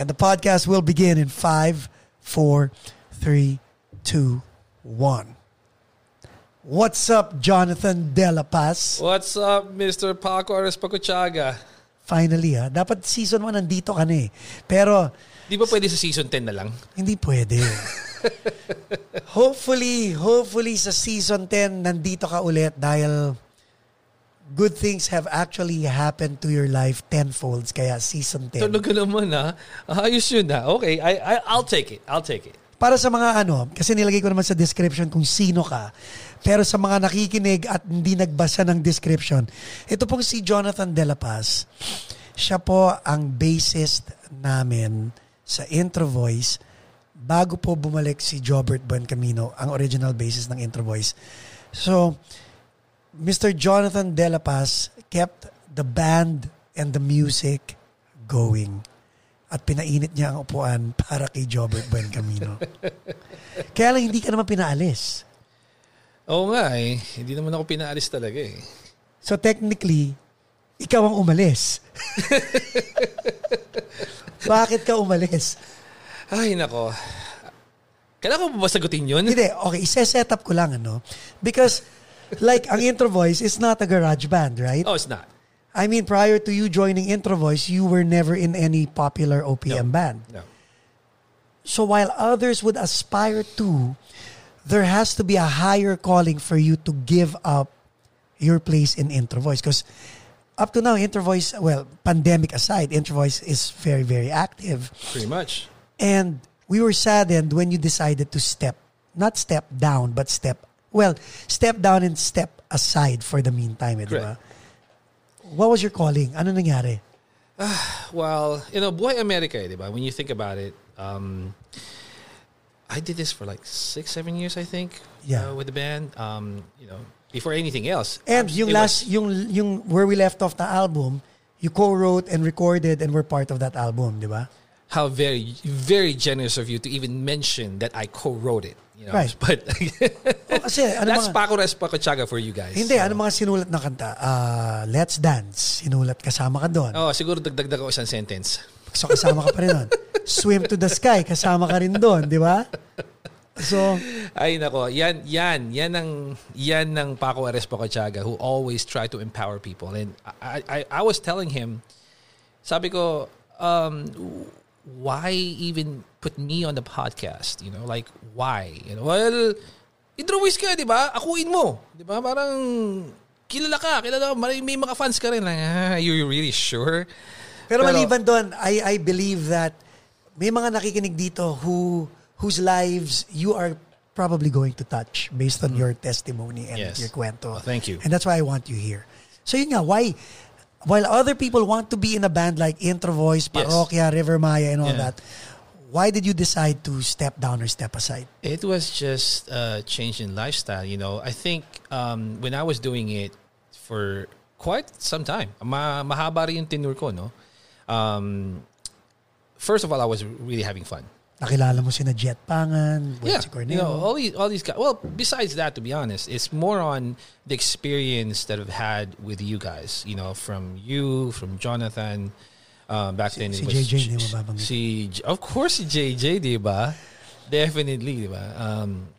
And the podcast will begin in five, four, three, two, one. What's up, Jonathan De La Paz? What's up, Mr. Paco Ares Pakuchaga? Finally, ha? Dapat season 1 nandito ka na eh. Pero, Di ba pwede sa season 10 na lang? hindi pwede. hopefully, hopefully sa season 10 nandito ka ulit dahil good things have actually happened to your life tenfolds kaya season 10. Tulog ka naman ha. Ayos yun ha. Okay, I, I, I'll take it. I'll take it. Para sa mga ano, kasi nilagay ko naman sa description kung sino ka. Pero sa mga nakikinig at hindi nagbasa ng description, ito pong si Jonathan De La Paz. Siya po ang bassist namin sa Intro Voice bago po bumalik si Jobert Buencamino, ang original bassist ng Intro Voice. So, Mr. Jonathan De La Paz kept the band and the music going at pinainit niya ang upuan para kay Jobert Buencamino. Kaya lang hindi ka naman pinaalis. Oo nga eh. Hindi naman ako pinaalis talaga eh. So technically, ikaw ang umalis. Bakit ka umalis? Ay, nako. Kailangan ko ba sagutin yun? Hindi, okay, isa-set up ko lang, ano? Because, like, ang INTRoVOYS is not a garage band, right? Oh, it's not. I mean, prior to you joining INTRoVOYS, you were never in any popular OPM No. band. No. So while others would aspire to, there has to be a higher calling for you to give up your place in INTRoVOYS. Because up to now, INTRoVOYS, well, pandemic aside, INTRoVOYS is very, very active. Pretty much. And we were saddened when you decided to step, not step down, but step, well, step down and step aside for the meantime, eh, di ba? What was your calling? Ano nangyari? Well, you know, Boy America, eh, di ba? When you think about it, um, I did this for like six, seven years, I think. Yeah. uh, with the band. Um, you know, before anything else. And Um, yung last, was- yung, yung where we left off the album, you co-wrote and recorded and were part of that album, di ba? how very, very generous of you to even mention that I co-wrote it. You know? Right. But Oh, kasi ano that's mga, Paco Res Paco Chaga for you guys. hindi, So, ano mga sinulat na kanta? Ah, Let's Dance, sinulat kasama ka doon. Oh, siguro dagdag ako isang sentence. So kasama ka pa rin doon. Swim to the Sky, kasama ka rin doon, di ba? So, Ay nako, yan yan yan ang yan ng Paco Ares Pacochaga who always try to empower people. And I I, I was telling him, sabi ko, um, why even put me on the podcast? You know, like why? You know, well, introvert ka, di ba? Akuin mo, di ba? Parang kilala ka, kilala ka, may, may mga fans ka rin. Like, ah, you really sure? pero, Pero- maliban doon, I, I believe that may mga nakikinig dito who whose lives you are probably going to touch based on your testimony and Mm-hmm. Yes. your kwento. Oh, thank you. And that's why I want you here. So yun nga, why, while other people want to be in a band like Intro Voice, Yes. Parokya, River Maya, and all Yeah. that, why did you decide to step down or step aside? It was just a change in lifestyle. You know, I think um, when I was doing it for quite some time, ma mahaba rin yung tenure ko, no? Um, first of all, I was really having fun. Nakilala mo sina Jet Pangan, Yeah, Wency you know, all these, all these guys. Well, besides that, to be honest, it's more on the experience that I've had with you guys. You know, from you, from Jonathan. Um, back then, si it was JJ, di mo babanggit. si of course si JJ, di ba? Definitely, di ba? Um,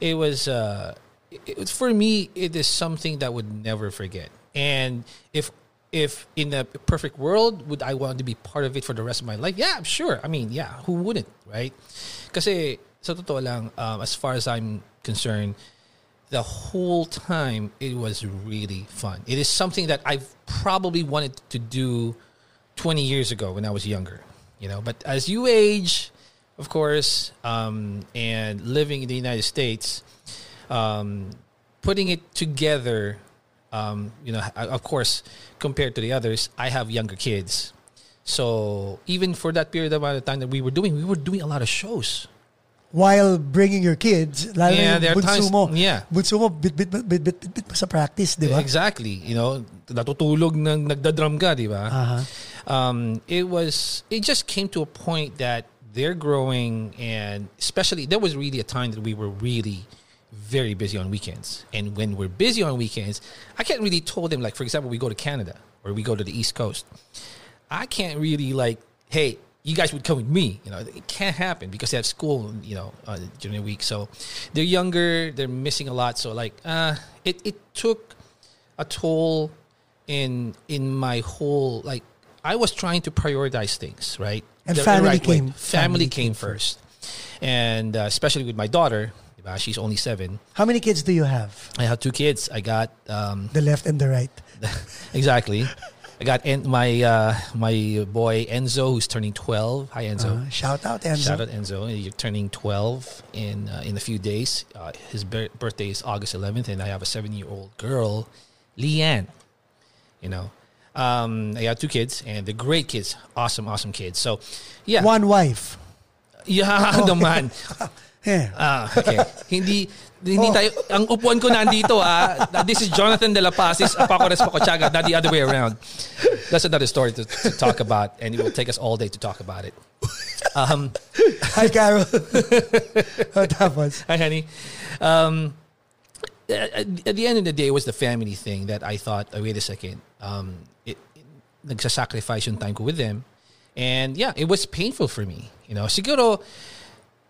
it was uh, it, it- for me. It is something that would never forget. And if if in a perfect world, would I want to be part of it for the rest of my life? Yeah, sure. I mean, yeah, who wouldn't, right? Kasi sa totoo lang, um, as far as I'm concerned, the whole time it was really fun. It is something that I've probably wanted to do 20 years ago when I was younger, you know. But as you age, of course, um, and living in the United States, um, putting it together, um, you know, of course, compared to the others, I have younger kids. So even for that period amount of time that we were doing, we were doing a lot of shows. While bringing your kids, lalo Yeah, na there yung are bunso times- mo. yeah. Bunso mo, bit, bit, bit, bit, bit, bit sa practice, di ba? Exactly. You know, natutulog nang nagdadrum ka, di ba? Aha. Um, it was it just came to a point that they're growing and especially there was really a time that we were really very busy on weekends and when we're busy on weekends i can't really tell them like for example we go to canada or we go to the east coast i can't really like hey you guys would come with me. You know, it can't happen because they have school, you know, uh, during the week. So they're younger, they're missing a lot. So like, uh, it, it took a toll in in my whole like I was trying to prioritize things, right? And family way. came- Family, family came first, and uh, especially with my daughter, she's only seven. How many kids do you have? I have two kids. I got um, The left and the right. exactly. I got en- my uh, my boy Enzo, who's turning twelve. Hi Enzo. Uh, shout out, Enzo. Shout out Enzo. You're turning 12 in uh, in a few days. Uh, his bir- birthday is August 11th, and I have a seven year old girl, Leanne. You know, um, I have two kids, and they're great kids. Awesome, awesome kids. So, yeah. One wife. Yeah, naman. Yeah. Ah, okay. hindi hindi Oh. tayo ang upuan ko nandito ah. This is Jonathan De La Paz, this is Paco Arespacochaga, not the other way around. That's another story to, to talk about and it will take us all day to talk about it. Um, Hi, Carol. oh, tapos. Hi, honey. Um, at, at the end of the day, it was the family thing that I thought, oh, wait a second. Um, nagsasacrifice yung time ko with them. And yeah, it was painful for me. You know, siguro,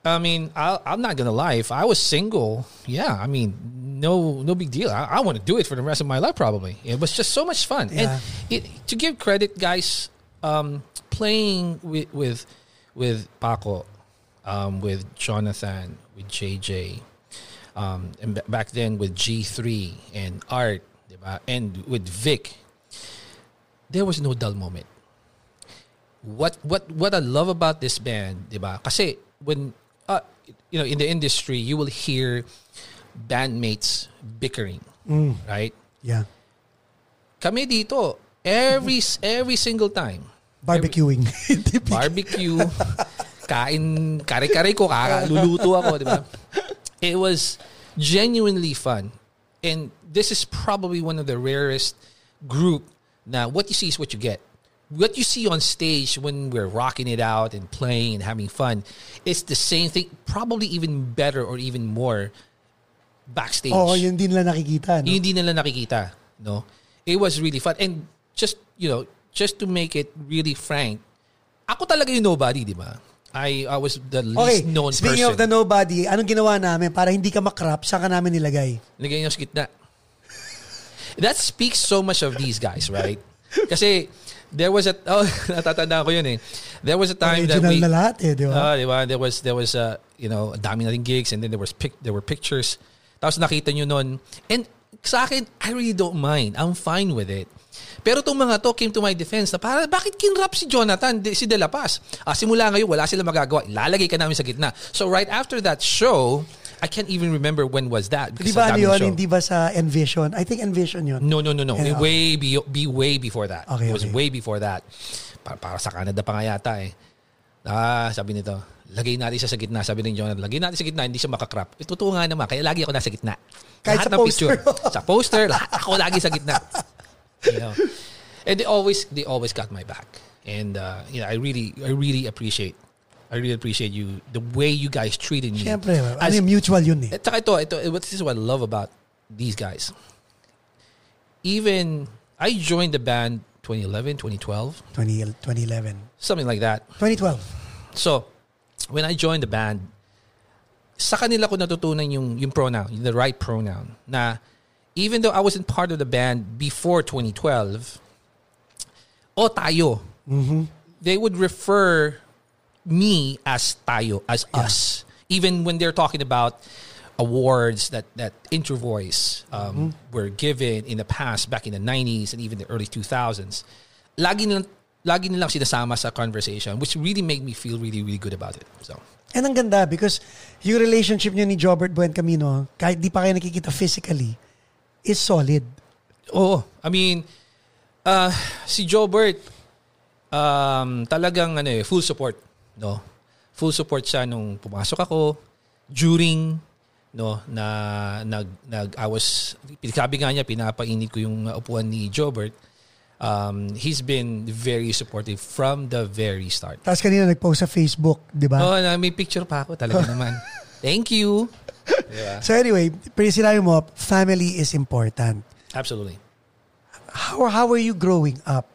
I mean, i I'm not gonna lie. If I was single, yeah, I mean, no, no big deal. I, I want to do it for the rest of my life. Probably, it was just so much fun. Yeah. And it, to give credit, guys, um, playing with with with Paco, um, with Jonathan, with JJ, um, and b- back then with G3 and Art, and with Vic, there was no dull moment. What what what I love about this band, diba? Kasi when uh, you know in the industry, you will hear bandmates bickering, right? Yeah. Kami dito, every every single time, Barbecuing. barbecue, kain, kare-kare ko, luluto ako, di ba? It was genuinely fun. And this is probably one of the rarest group na what you see is what you get. What you see on stage when we're rocking it out and playing and having fun, it's the same thing, probably even better or even more backstage. Oo, yun din nila nakikita. No? Yung hindi nila nakikita, no? It was really fun. And just, you know, just to make it really frank, ako talaga yung nobody, di ba? I, I was the Okay, least known speaking person. of the nobody, anong ginawa namin para hindi ka makrap, saan ka namin nilagay? Lagay niyo sa gitna. That speaks so much of these guys, right? Kasi there was a oh, natatandaan ko yun eh. There was a time that Original we na lahat eh, di ba? Ah, di ba? There was there was uh, you know, a dami nating gigs and then there was pic, there were pictures. Tapos nakita nyo nun. And sa akin, I really don't mind. I'm fine with it. Pero itong mga to came to my defense na para bakit kinrap si Jonathan, si De La Paz? Ah, simula ngayon, wala sila magagawa. Ilalagay ka namin sa gitna. So right after that show, I can't even remember when was that. Di ba ano yun? show. Hindi ba sa Envision? I think Envision yun. No, no, no, no. Yeah, okay. Way be, be way before that. Okay, it was okay. way before that. Para, para sa Canada pa nga yata eh. Ah, sabi nito, lagay natin siya sa gitna. Sabi ni Jonathan, lagay natin sa gitna, hindi siya makakrap. Eh, totoo nga naman, kaya lagi ako nasa gitna. Kahit Lahat sa poster. picture. sa poster, lahat ako lagi sa gitna. You know? And they always, they always got my back. And, uh, you know, I really, I really appreciate, I really appreciate you, the way you guys treated me. Siyempre, ano As- yung mutual yun eh. eh at saka ito, ito, eh, this is what I love about these guys. Even, I joined the band 2011, 2012, 20, 2011. something like that. 2012. So, when I joined the band, sa kanila ko natutunan yung, yung pronoun, the right pronoun. Na, even though I wasn't part of the band before 2012, o tayo, mm-hmm. they would refer me as tayo, as us. Even when they're talking about awards that, that Intervoice um, were given in the past, back in the 90s and even the early 2000s, lagi nilang, lagi nilang sinasama sa conversation, which really made me feel really, really good about it. So, And ang ganda because yung relationship niyo ni Jobert Buen Camino, kahit di pa kayo nakikita physically, is solid. Oo. I mean, uh, si Jobert, um, talagang ano eh, full support. No? Full support siya nung pumasok ako, during, no, na nag, nag, I was, sabi nga niya, pinapainit ko yung upuan ni Jobert. Um, he's been very supportive from the very start. Tapos kanina nag-post sa Facebook, di ba? Oh, na, may picture pa ako talaga naman. Thank you. Diba? So anyway, pero sinabi mo, family is important. Absolutely. How, how are you growing up?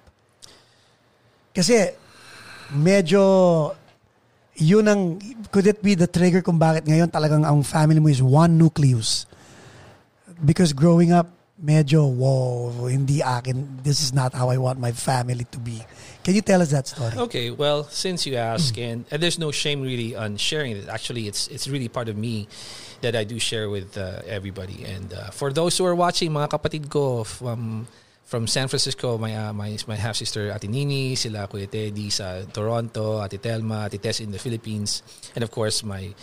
Kasi, medyo yun ang could it be the trigger kung bakit ngayon talagang ang family mo is one nucleus because growing up medyo wow hindi akin this is not how I want my family to be can you tell us that story Okay, well, since you ask, and, and there's no shame really on sharing it. Actually, it's it's really part of me that I do share with uh, everybody. And uh, for those who are watching, mga kapatid ko from from San Francisco, my uh, my my half sister Ate Nini, sila Kuya Teddy sa Toronto, Ate Telma, Ate Tess in the Philippines, and of course my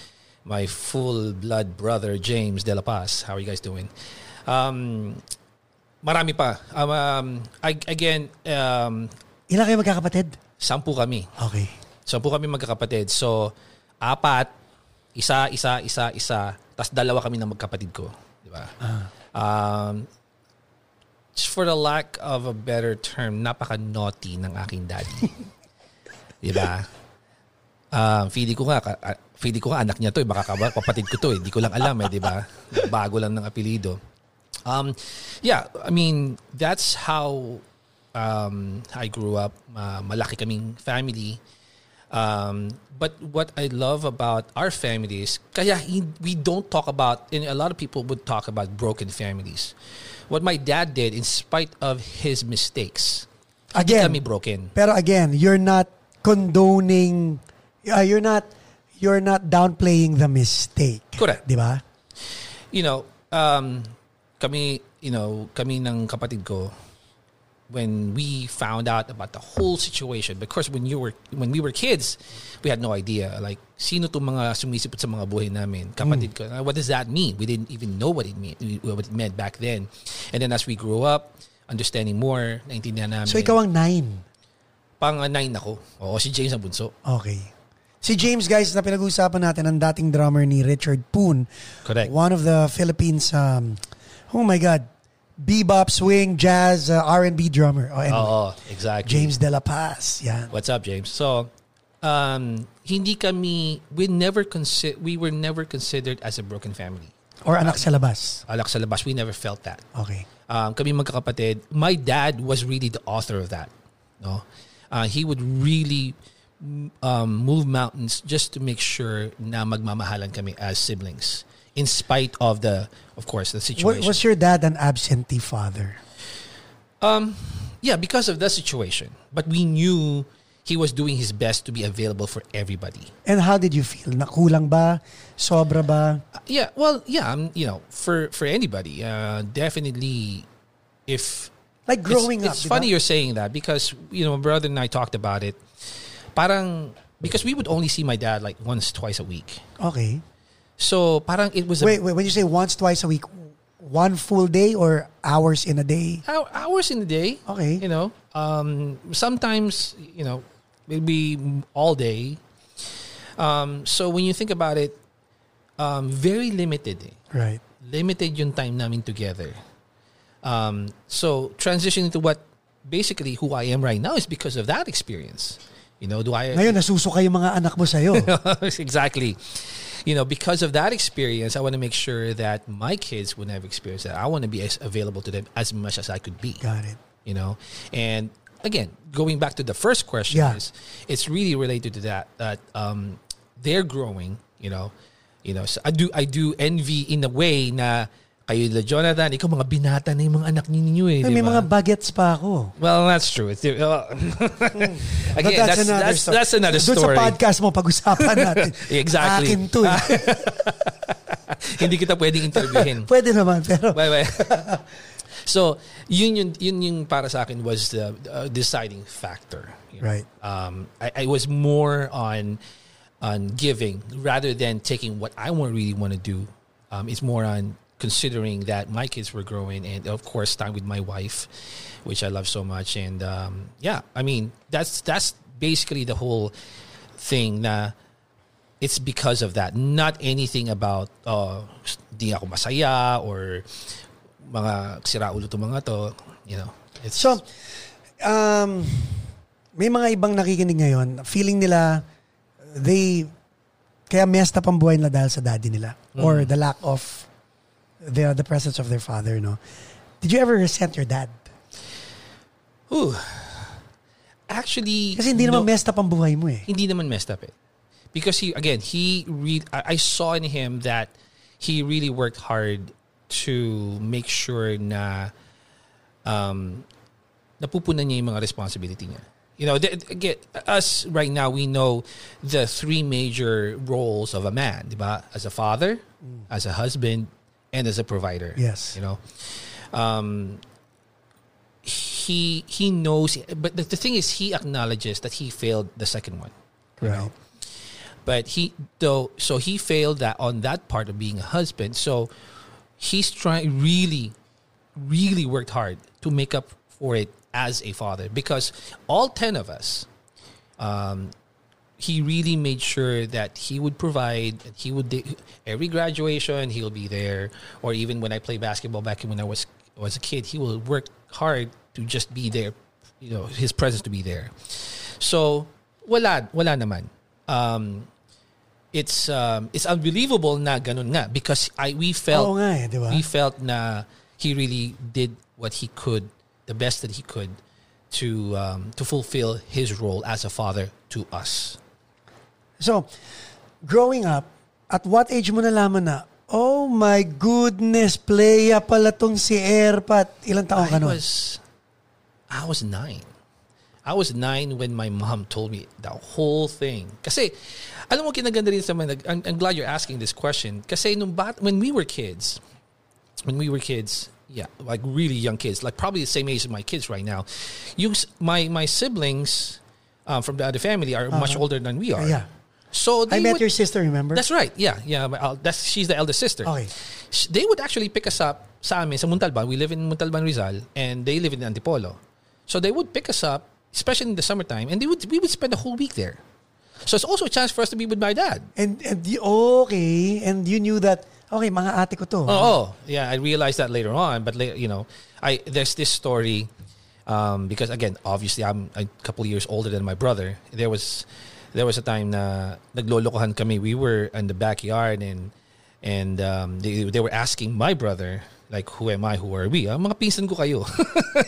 my full blood brother James De La Paz. How are you guys doing? Um, marami pa. Um, um, I, again, um, ilan kayo magkakapatid sampu kami. okay Sampu kami magkakapatid. So, apat, isa, isa, isa, isa, tas dalawa kami ng magkapatid ko. Di ba? Um, just for the lack of a better term, napaka-naughty ng aking daddy. di ba? Um, feeling ko nga, ka- ah, feeling ko nga anak niya to, eh. baka kapatid ko to, eh. Di ko lang alam eh, di ba? Bago lang ng apelido. Um, yeah, I mean, that's how um, I grew up. Uh, malaki kaming family. Um, but what I love about our family is, kaya we don't talk about, and a lot of people would talk about broken families. What my dad did, in spite of his mistakes, Again. kami broken. Pero again, you're not condoning, uh, you're not, you're not downplaying the mistake. Correct. Di ba? you know, um, kami, you know, kami ng kapatid ko, when we found out about the whole situation, because when you were, when we were kids, we had no idea, like, sino to mga sumisipot sa mga buhay namin? Kapatid ko. What does that mean? We didn't even know what it meant, what it meant back then. And then as we grew up, understanding more, naintindihan namin. So ikaw ang nine. Pang uh, nine ako. Oo, si James ang bunso. Okay. Si James, guys, na pinag-uusapan natin, ang dating drummer ni Richard Poon. Correct. One of the Philippines, um, oh my God, bebop, swing, jazz, uh, R&B drummer. Oh, anyway, Oo, exactly. James De La Paz. Yan. What's up, James? So, um, hindi kami, we never consi- we were never considered as a broken family. Or anak sa labas. Alak sa labas, we never felt that. Okay. Um, kami magkakapatid. My dad was really the author of that. No, uh, he would really um, move mountains just to make sure na magmamahalan kami as siblings, in spite of the, of course, the situation. Was your dad an absentee father? Um, yeah, because of the situation. But we knew he was doing his best to be available for everybody. And how did you feel? Nakulang ba? Sobra ba? Yeah, well, yeah, um, you know, for for anybody, uh, definitely, if Like growing it's, up. it's funny you're saying that because you know, my brother and I talked about it. Parang because we would only see my dad like once, twice a week. Okay. So parang it was a, Wait, wait, when you say once, twice a week, one full day or hours in a day? hou- hours in the day. Okay. You know, um, sometimes you know maybe all day. Um, so when you think about it, um, very limited. eh. Right. limited yung time namin together. Um, so transitioning to what basically who I am right now is because of that experience. You know, do I Ngayon, nasusuka yung mga anak mo sa'yo. exactly? You know, because of that experience, I want to make sure that my kids would have experienced that. I want to be as available to them as much as I could be. Got it. You know, and again, going back to the first question Yeah. is it's really related to that that um, they're growing. You know, you know, so I do I do envy in a way na kayo la Jonathan, ikaw mga binata na yung mga anak ninyo eh, Ay, may mga bagets pa ako. Well, that's true. It's, uh, But again, that's, that's, story. that's another Doon story. sa podcast mo, pag-usapan natin. Exactly. Akin to. eh. Hindi kita pwedeng interviewin. Pwede naman, pero Bye bye. so, yun yun yun yung para sa akin was the uh, deciding factor. you know. Right. Um, I, I was more on on giving rather than taking what I want really want to do. Um, it's more on considering that my kids were growing and of course time with my wife, which I love so much. And um, yeah, I mean that's that's basically the whole thing. Na it's because of that, not anything about uh, di ako masaya or mga sira ulo to mga to. You know, it's So, um, may mga ibang nakikinig ngayon, feeling nila, they, kaya messed up ang buhay nila dahil sa daddy nila. Or Mm. the lack of the, the presence of their father, no? Did you ever resent your dad? Ooh. actually Kasi hindi naman no- messed up ang buhay mo eh. hindi naman messed up eh. Because he again, he re- I saw in him that he really worked hard to make sure na um napupunan niya yung mga responsibility niya. You know, th- again, us right now we know the three major roles of a man, di ba? As a father, as a husband, and as a provider. Yes. You know. Um he he knows but the, the thing is he acknowledges that he failed the second one you know? Right. but he though so he failed that on that part of being a husband so he's trying really really worked hard to make up for it as a father because all 10 of us um, he really made sure that he would provide he would every graduation he'll be there. Or even when i played basketball back when i was was a kid he will work hard to just be there you know his presence to be there. So wala wala naman. Um it's um it's unbelievable na ganun nga because i we felt nga eh, we felt na he really did what he could the best that he could to um, to fulfill his role as a father to us So, growing up, at what age mo nalaman na, oh my goodness, playa pala tong si taong ka I nun? was I was nine. I was nine when my mom told me the whole thing. Kasi, alam mo, kinaganda rin sa mga, I'm, I'm glad you're asking this question. Kasi nung bat, when we were kids, when we were kids, yeah, like really young kids, like probably the same age as my kids right now, yung, my, my siblings um, from the other family are much older than we are. Uh-huh. Yeah. So I met would, your sister, remember? That's right. Yeah, yeah. my- uh, That's she's the eldest sister. Okay. Sh- They would actually pick us up sa amin sa Montalban. We live in Montalban, Rizal, and they live in Antipolo. So they would pick us up, especially in the summertime, and they would we would spend the whole week there. So it's also a chance for us to be with my dad. And, and you, okay, and you knew that, okay, mga ate ko to. Oh, oh, yeah. I realized that later on, but you know, I there's this story um, because again, obviously, I'm a couple years older than my brother. There was there was a time na naglolokohan kami. We were in the backyard and and um, they they were asking my brother like, "Who am I? Who are we?" Ah, mga pinsan ko kayo.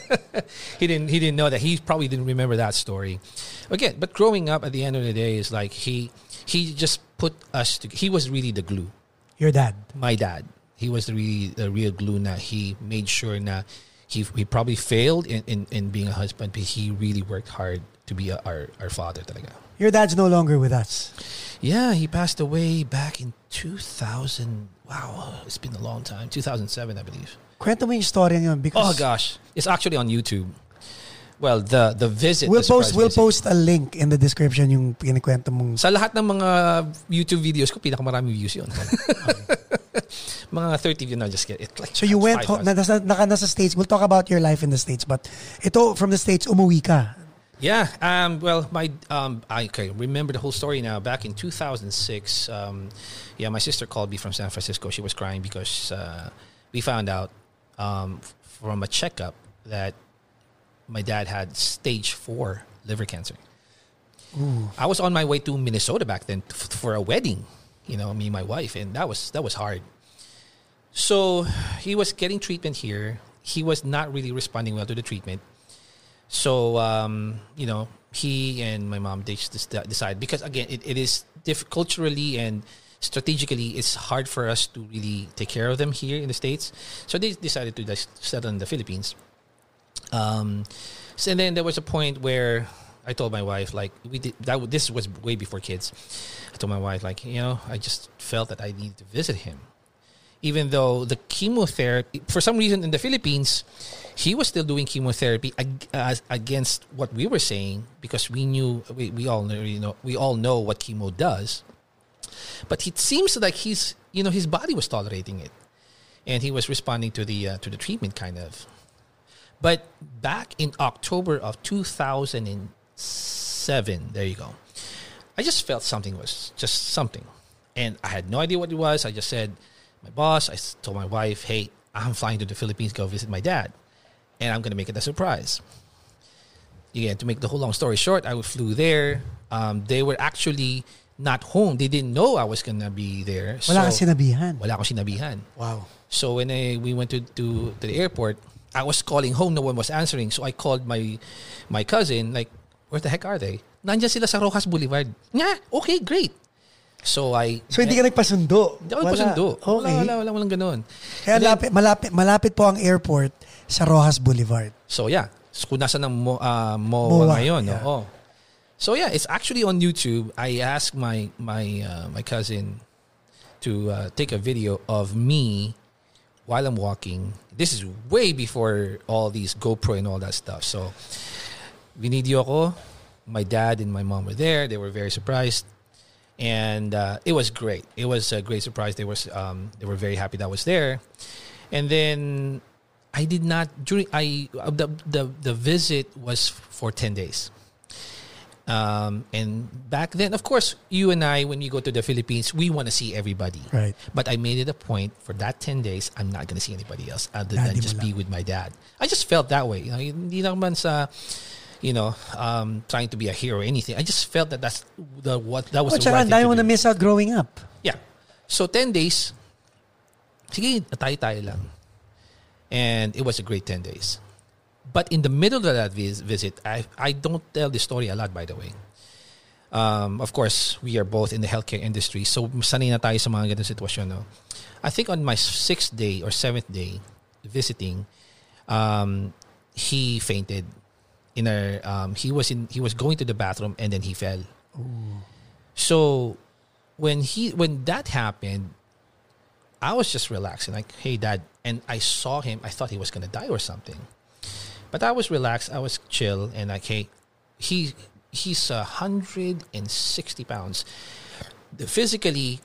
he didn't he didn't know that. He probably didn't remember that story. Again, but growing up at the end of the day is like he he just put us. To, he was really the glue Your dad. my dad. He was the really the real glue na he made sure na he he probably failed in, in, in being a husband, but he really worked hard to be a, our our father talaga. Your dad's no longer with us. Yeah, he passed away back in 2000. Wow, it's been a long time. 2007, I believe. Kwento mo yung story niyon Oh gosh, it's actually on YouTube. Well, the the visit. we'll the post we'll visit. post a link in the description yung kinikwento mong Sa lahat ng mga YouTube videos ko, pinakamaraming views yun. mga 30 views, no, just get it. Like So you went, ho- 5,000. na, nasa, naka, nasa States, we'll talk about your life in the States, but ito, from the States, umuwi ka. Yeah. Um, well, my um, I okay, remember the whole story now. Back in 2006, um, yeah, my sister called me from San Francisco. She was crying because uh, we found out um, from a checkup that my dad had stage four liver cancer. I was on my way to Minnesota back then f- for a wedding. You know, me and my wife, and that was that was hard. So he was getting treatment here. He was not really responding well to the treatment. So um, you know, he and my mom they just decide because again, it, it is diff- culturally and strategically, it's hard for us to really take care of them here in the states. So they decided to just settle in the Philippines. Um, so then there was a point where I told my wife like we did that. This was way before kids. I told my wife like you know I just felt that I needed to visit him even though the chemotherapy, for some reason in the Philippines, he was still doing chemotherapy ag- against what we were saying because we knew we, we all know you know we all know what chemo does. But it seems like he's you know his body was tolerating it, and he was responding to the uh, to the treatment kind of. But back in October of two thousand and seven, there you go. I just felt something was just something, and I had no idea what it was. I just said my boss, I told my wife, hey, I'm flying to the Philippines to go visit my dad. And I'm going to make it a surprise. Again, to make the whole long story short, I flew there. Um, they were actually not home. They didn't know I was going to be there. Wala kang So, sinabihan. wala akong sinabihan. Wow. So when I, we went to, to, to the airport, I was calling home. No one was answering. So I called my my cousin, like, where the heck are they? Nandiyan sila sa Roxas Boulevard. Nga, okay, great. So I... So hindi ka nagpasundo? Hindi ako nagpasundo. Okay. Wala, wala, wala, walang ganun. Kaya And then- lapit, malapit, malapit po ang airport sa Rojas Boulevard. So yeah, so kung nasa ng Mo, uh, MOA, MOA, ngayon, yeah. oo. So yeah, it's actually on YouTube. I asked my my uh, my cousin to uh, take a video of me while I'm walking. This is way before all these GoPro and all that stuff. So video ako. My dad and my mom were there. They were very surprised, and uh, it was great. It was a great surprise. They were um, they were very happy that I was there, and then I did not during I uh, the the the visit was for ten days. Um, and back then, of course, you and I, when you go to the Philippines, we want to see everybody. Right. But I made it a point for that 10 days, I'm not going to see anybody else other Daddy than just lang. be with my dad. I just felt that way. You know, hindi naman sa, you know, um, trying to be a hero or anything. I just felt that that's the what that was Oh, the right ang thing to do. na miss out growing up. Yeah. So 10 days, sige, tayo-tayo lang. And it was a great 10 days. But in the middle of that vis- visit, I, I don't tell the story a lot, by the way. Um, of course, we are both in the healthcare industry, so sanay na tayo sa mga ganung sitwasyon. No? I think on my sixth day or seventh day visiting, um, he fainted. In a, um, he was in he was going to the bathroom and then he fell. So when he when that happened, I was just relaxing, like, "Hey, Dad," and I saw him. I thought he was gonna die or something, but I was relaxed. I was chill, and like, "Hey, he he's a hundred and sixty pounds." The- Physically,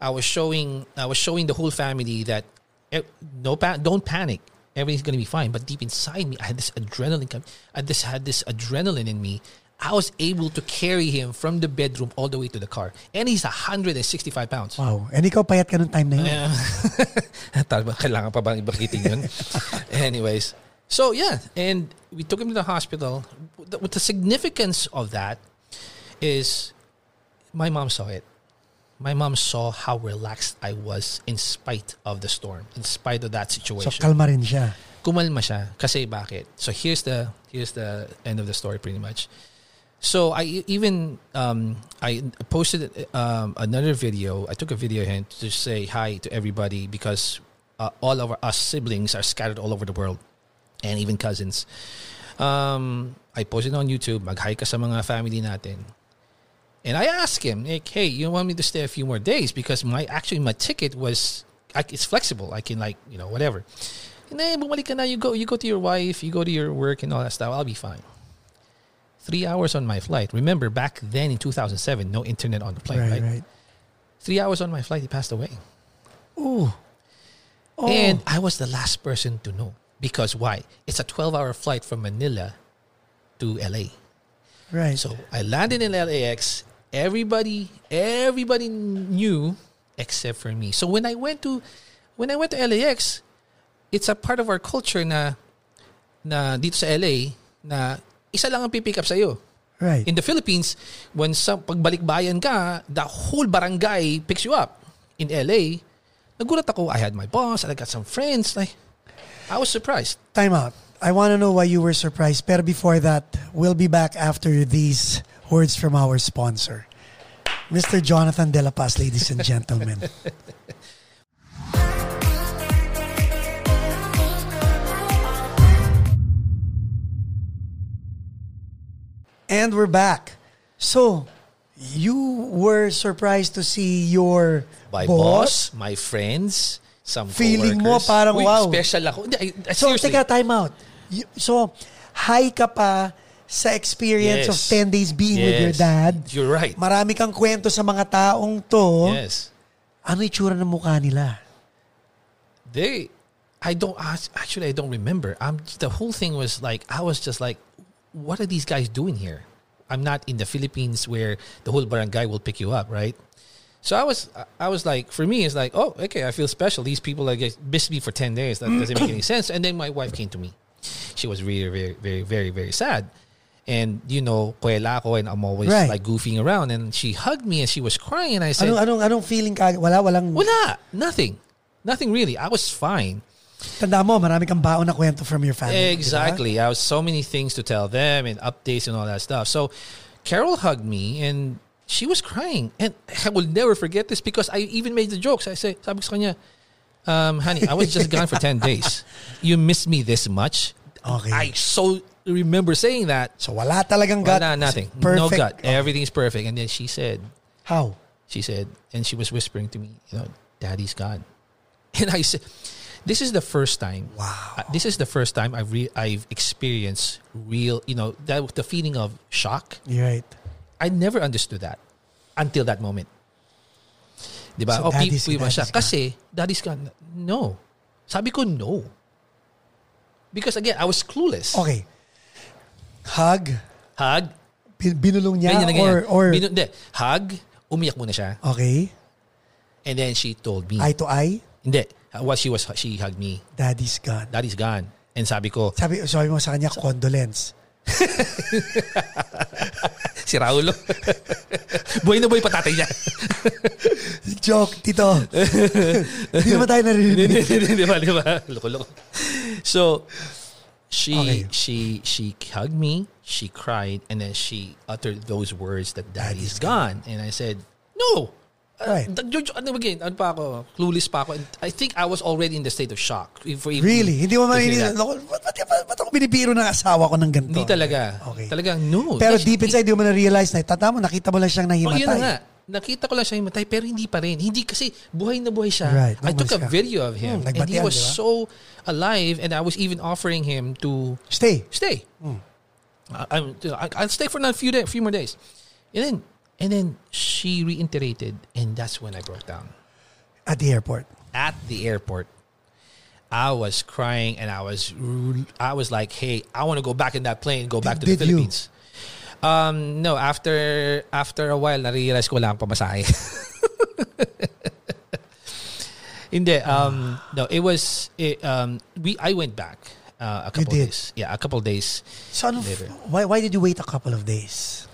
I was showing I was showing the whole family that eh, no pa- don't panic. Everything's gonna be fine. But deep inside me, I had this adrenaline. com- I just had this adrenaline in me. I was able to carry him from the bedroom all the way to the car, and he's 165 pounds. Wow. And ikaw payat ka nung time na yun. Yeah. Kailangan pa bang ibakitin yun? Anyways. So, yeah. And we took him to the hospital. With the significance of that is my mom saw it. My mom saw how relaxed I was in spite of the storm, in spite of that So situation. kalma rin siya. kumalma siya. Kasi bakit? So here's the here's the end of the story pretty much. So I even um i posted um another video. I took a video here to say hi to everybody because uh, all of our us siblings are scattered all over the world and even cousins. Um i posted on youtube mag-hi ka sa mga family natin and I asked him, like, hey, you want me to stay a few more days? Because my actually my ticket was I, it's flexible. I can like, you know, whatever. And then bumalik ka na, you go you go to your wife, you go to your work and all that stuff. I'll be fine. Three hours on my flight. Remember back then in 2007, no internet on the plane, Right, right? right. Three hours on my flight, he passed away. Ooh. Oh. And I was the last person to know. Because why? It's a 12 hour flight from Manila to LA. right. So I landed in LAX. Everybody, everybody knew except for me. So when I went to, when I went to LAX, it's a part of our culture na, na dito sa LA na isa lang ang pipick up sa'yo. right. In the Philippines, when sa pagbalik-bayan ka, the whole barangay picks you up. In LA, nagulat ako. I had my boss, I got some friends. Like, I was surprised. Time out. I want to know why you were surprised. But before that, we'll be back after these words from our sponsor. Mr. Jonathan De La Paz, ladies and gentlemen. and we're back. So, you were surprised to see your My boss, boss, my friends, some Feeling mo parang, Uy, wow. special ako. I- So, seriously. teka, time out. You- So, high ka pa sa experience Yes. of 10 days being with your dad. You're right. Marami kang kwento sa mga taong to. Yes. Ano itsura ng mukha nila? They, I don't, actually, I don't remember. I'm, the whole thing was like, I was just like, what are these guys doing here? I'm not in the Philippines where the whole barangay will pick you up, right? So I was, I was like, for me, it's like, oh, okay, I feel special. These people like missed me for ten days. That doesn't make any sense. And then my wife came to me. She was really, very, very, very, very sad. And you know, kuwela ako and I'm always Right. like goofing around. And she hugged me and she was crying. And I said, Anong, anong, anong feeling ka? Wala, walang... wala, nothing, nothing really. I was fine. Tanda mo, marami kang baon na kwento from your family. Exactly. I have so many things to tell them and updates and all that stuff. So Carol hugged me and she was crying. And I will never forget this because I even made the jokes. I say, sabi ko sa kanya, um, honey, I was just gone for 10 days. You miss me this much? Okay. I so remember saying that. So wala talagang gut. Wala, nothing. Perfect. No gut. Everything's perfect. And then she said, How? she said, and she was whispering to me, you know, daddy's gone. And I said, this is the first time. Wow. uh, this is the first time I've re- I've experienced real, you know, that the feeling of shock. You're right. I never understood that until that moment. Diba? So oh, daddy's- people siya. daddy's. Kasi, daddy's gone. No. Sabi ko, no. Because again, I was clueless. Okay. Hug. Hug, bin- Binulong niya ganyan ganyan. or, or Binu- hindi, hug, umiyak muna siya. okay. And then she told me. Eye to eye. Hindi. What she was, she hugged me. Daddy's gone. Daddy's gone. And sabi ko, Sabi, sabi mo sa kanya, condolence. si Raulo. buhay na buhay pa tatay niya. Joke, tito. Hindi naman tayo naririnig. Di ba? Di ba? Loko-loko. So, she, Okay. she, she hugged me, she cried, and then she uttered those words that daddy's Daddy's gone. And I said, no. Right. Uh, George, ano again? Ano pa ako? Clueless pa ako. I think I was already in the state of shock. If, if, Really? Hindi mo hindi, that. ba't, ba't, ba't, ba't ako binibiro ng asawa ko ng ganito? Hindi talaga. Okay. Talagang no. Pero Kasi- deep inside, di mo na-realize na, tata mo, nakita mo lang siyang Oh, nahimatay. yun na nga. Nakita ko lang siya himatay pero hindi pa rin. Hindi kasi buhay na buhay siya. Right. I took a ka. video of him Hmm, and he was di ba? so alive and I was even offering him to Stay. stay. I, I'm- I- I'll stay for another few days, few more days. And then and then she reiterated and that's when I broke down. At the airport. At the airport, I was crying and I was I was like, "Hey, I want to go back in that plane, go back to the? Philippines." Um, no, after after a while, na-realize ko wala akong pamasahe. Hindi, um, no, it was, it, um, we, I went back uh, a couple did? days. Yeah, a couple days. So ano, Later. why, why did you wait a couple of days?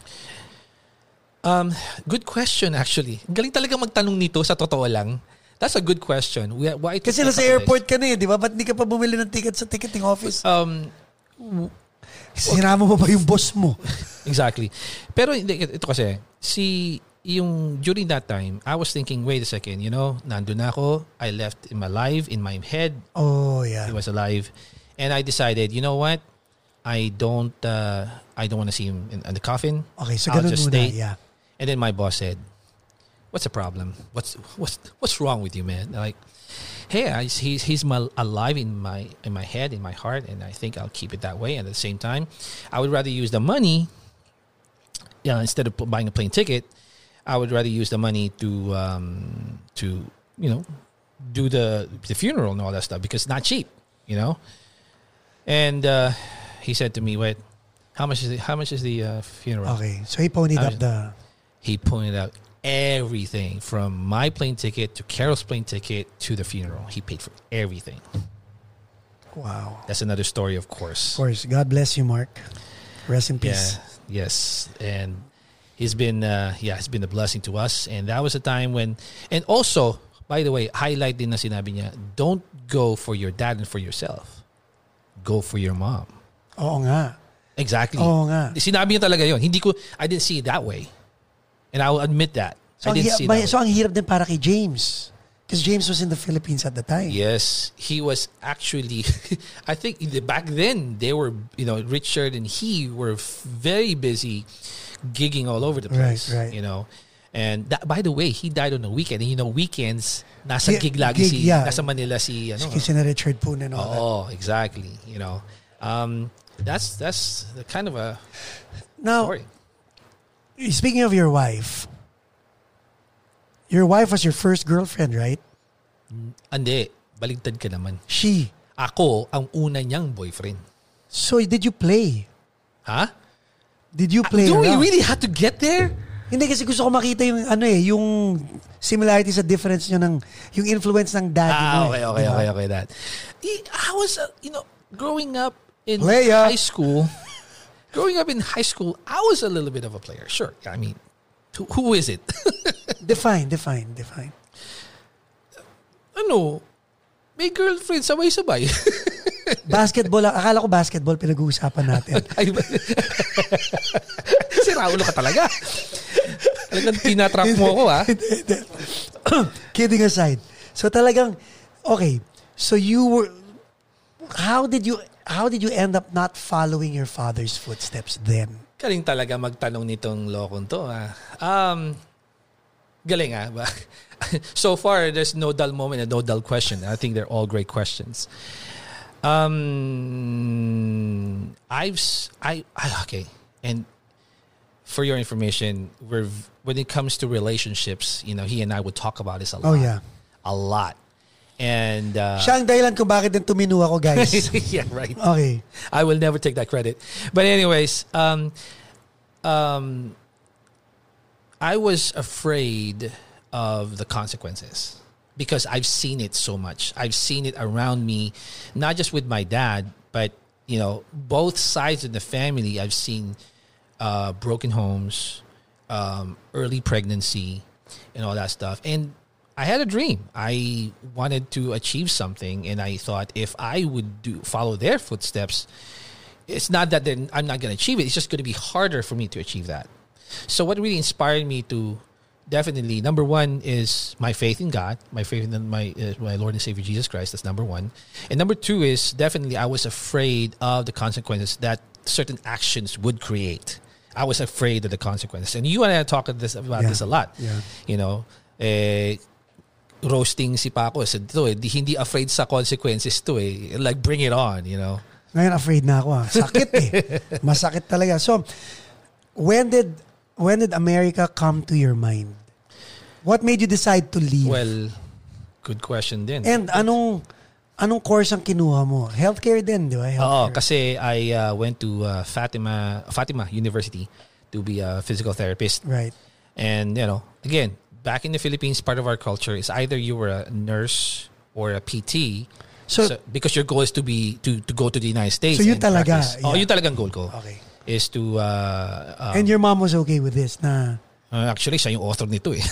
Um, good question actually. Galing talaga magtanong nito sa totoo lang. That's a good question. We, why Kasi nasa airport ka na eh, di ba? Ba't hindi ka pa bumili ng ticket sa ticketing office? Um, Mo ba yung boss mo? Exactly. Pero ito kasi, si, yung during that time, I was thinking, wait a second, you know, nandun ako, I left him alive in my head, Oh, yeah. he was alive. And I decided, you know what, I don't, uh, I don't want to see him in, in the coffin. Okay, so I'll just muna. stay. Yeah. And then my boss said, "What's the problem? What's what's what's wrong with you, man?" Like, "Hey, I, he's he's my, alive in my in my head, in my heart, and I think I'll keep it that way." And at the same time, I would rather use the money, yeah, instead of buying a plane ticket, I would rather use the money to um, to you know do the the funeral and all that stuff because it's not cheap, you know. And uh, he said to me, "Wait, how much is the, how much is the uh, funeral?" Okay. So he ponied I up the... he pointed out everything from my plane ticket to Carol's plane ticket to the funeral. He paid for everything. Wow. That's another story, of course. Of course. God bless you, Mark. Rest in Yeah. peace. Yes. And he's been, uh, yeah, it's been a blessing to us. And that was a time when, and also, by the way, highlight din na sinabi niya, don't go for your dad and for yourself. Go for your mom. Oo nga. Exactly. Oo nga. Sinabi niya talaga yon. Hindi ko, I didn't see it that way. And I will admit that. So, I ang, didn't hi- see that so ang hirap din para kay James. Because James was in the Philippines at the time. Yes, he was actually. I think the, back then they were, you know, Richard and he were very busy gigging all over the place. right. You know, and that, by the way, he died on the weekend. And you know, weekends nasa Yeah, gig lagi gig, si yeah. nasa Manila si ano. Kasi na Richard Poon and all that. Oh, exactly. You know, um, that's that's the kind of a Now, story. Speaking of your wife, your wife was your first girlfriend, right? Andi, baligtad ka naman. She. Ako ang una niyang boyfriend. So, did you play? Ha? Did you play Do we really have to get there? Hindi kasi gusto ko makita yung ano eh, yung similarity sa difference nyo ng, yung influence ng daddy mo. Ah, eh. okay, okay, Diba? okay, okay. That. I- was, uh, you know, growing up in Player. high school. Growing up in high school, I was a little bit of a player. Sure, I mean, who, who is it? Define, define, define. ano? may girlfriend, sabay-sabay. Basketball, akala ko basketball pinag-uusapan natin. Ay, si Raulo ka talaga. Talagang tinatrap mo ako, ah. ha? Kidding aside. So talagang, okay, so you were, how did you, how did you end up not following your father's footsteps then? Galing talaga magtanong nitong lokong to, ha? Um, galing? Ba- so far, there's no dull moment and no dull question. I think they're all great questions. Um, I've I, I okay, and for your information, we're when it comes to relationships, you know, he and I would talk about this a lot. Oh, yeah. a lot, and uh, Siya ang dahilan kung bakit din tumino ako, guys. yeah, right. Okay. I will never take that credit. But anyways, um, um, I was afraid of the consequences because I've seen it so much. I've seen it around me, not just with my dad, but you know, both sides of the family. I've seen uh, broken homes, um, early pregnancy, and all that stuff. And I had a dream. I wanted to achieve something, and I thought if I would do follow their footsteps, it's not that then I'm not going to achieve it. It's just going to be harder for me to achieve that. So what really inspired me to definitely number one is my faith in God, my faith in my uh, my Lord and Savior Jesus Christ. That's number one, and number two is definitely I was afraid of the consequences that certain actions would create. I was afraid of the consequences, and you and I talked this about Yeah. this a lot. Yeah. You know, eh, roasting si Paco said to eh, di, hindi afraid sa consequences to eh. Like bring it on, you know. Ngayon afraid na ako. ah. Sakit eh. Masakit talaga. So, when did when did America come to your mind? What made you decide to leave? Well, good question din. And anong anong course ang kinuha mo? Healthcare din, di ba? Oo, Healthcare. kasi I uh, went to uh, Fatima Fatima University to be a physical therapist. Right. And you know, again, back in the Philippines, part of our culture is either you were a nurse or a PT. So- because your goal is to be to to go to the United States. So and talaga, practice. Oh, yeah. yun talagang goal ko. Okay. Is to uh, um, And your mom was okay with this na Uh, actually, siya yung author nito eh.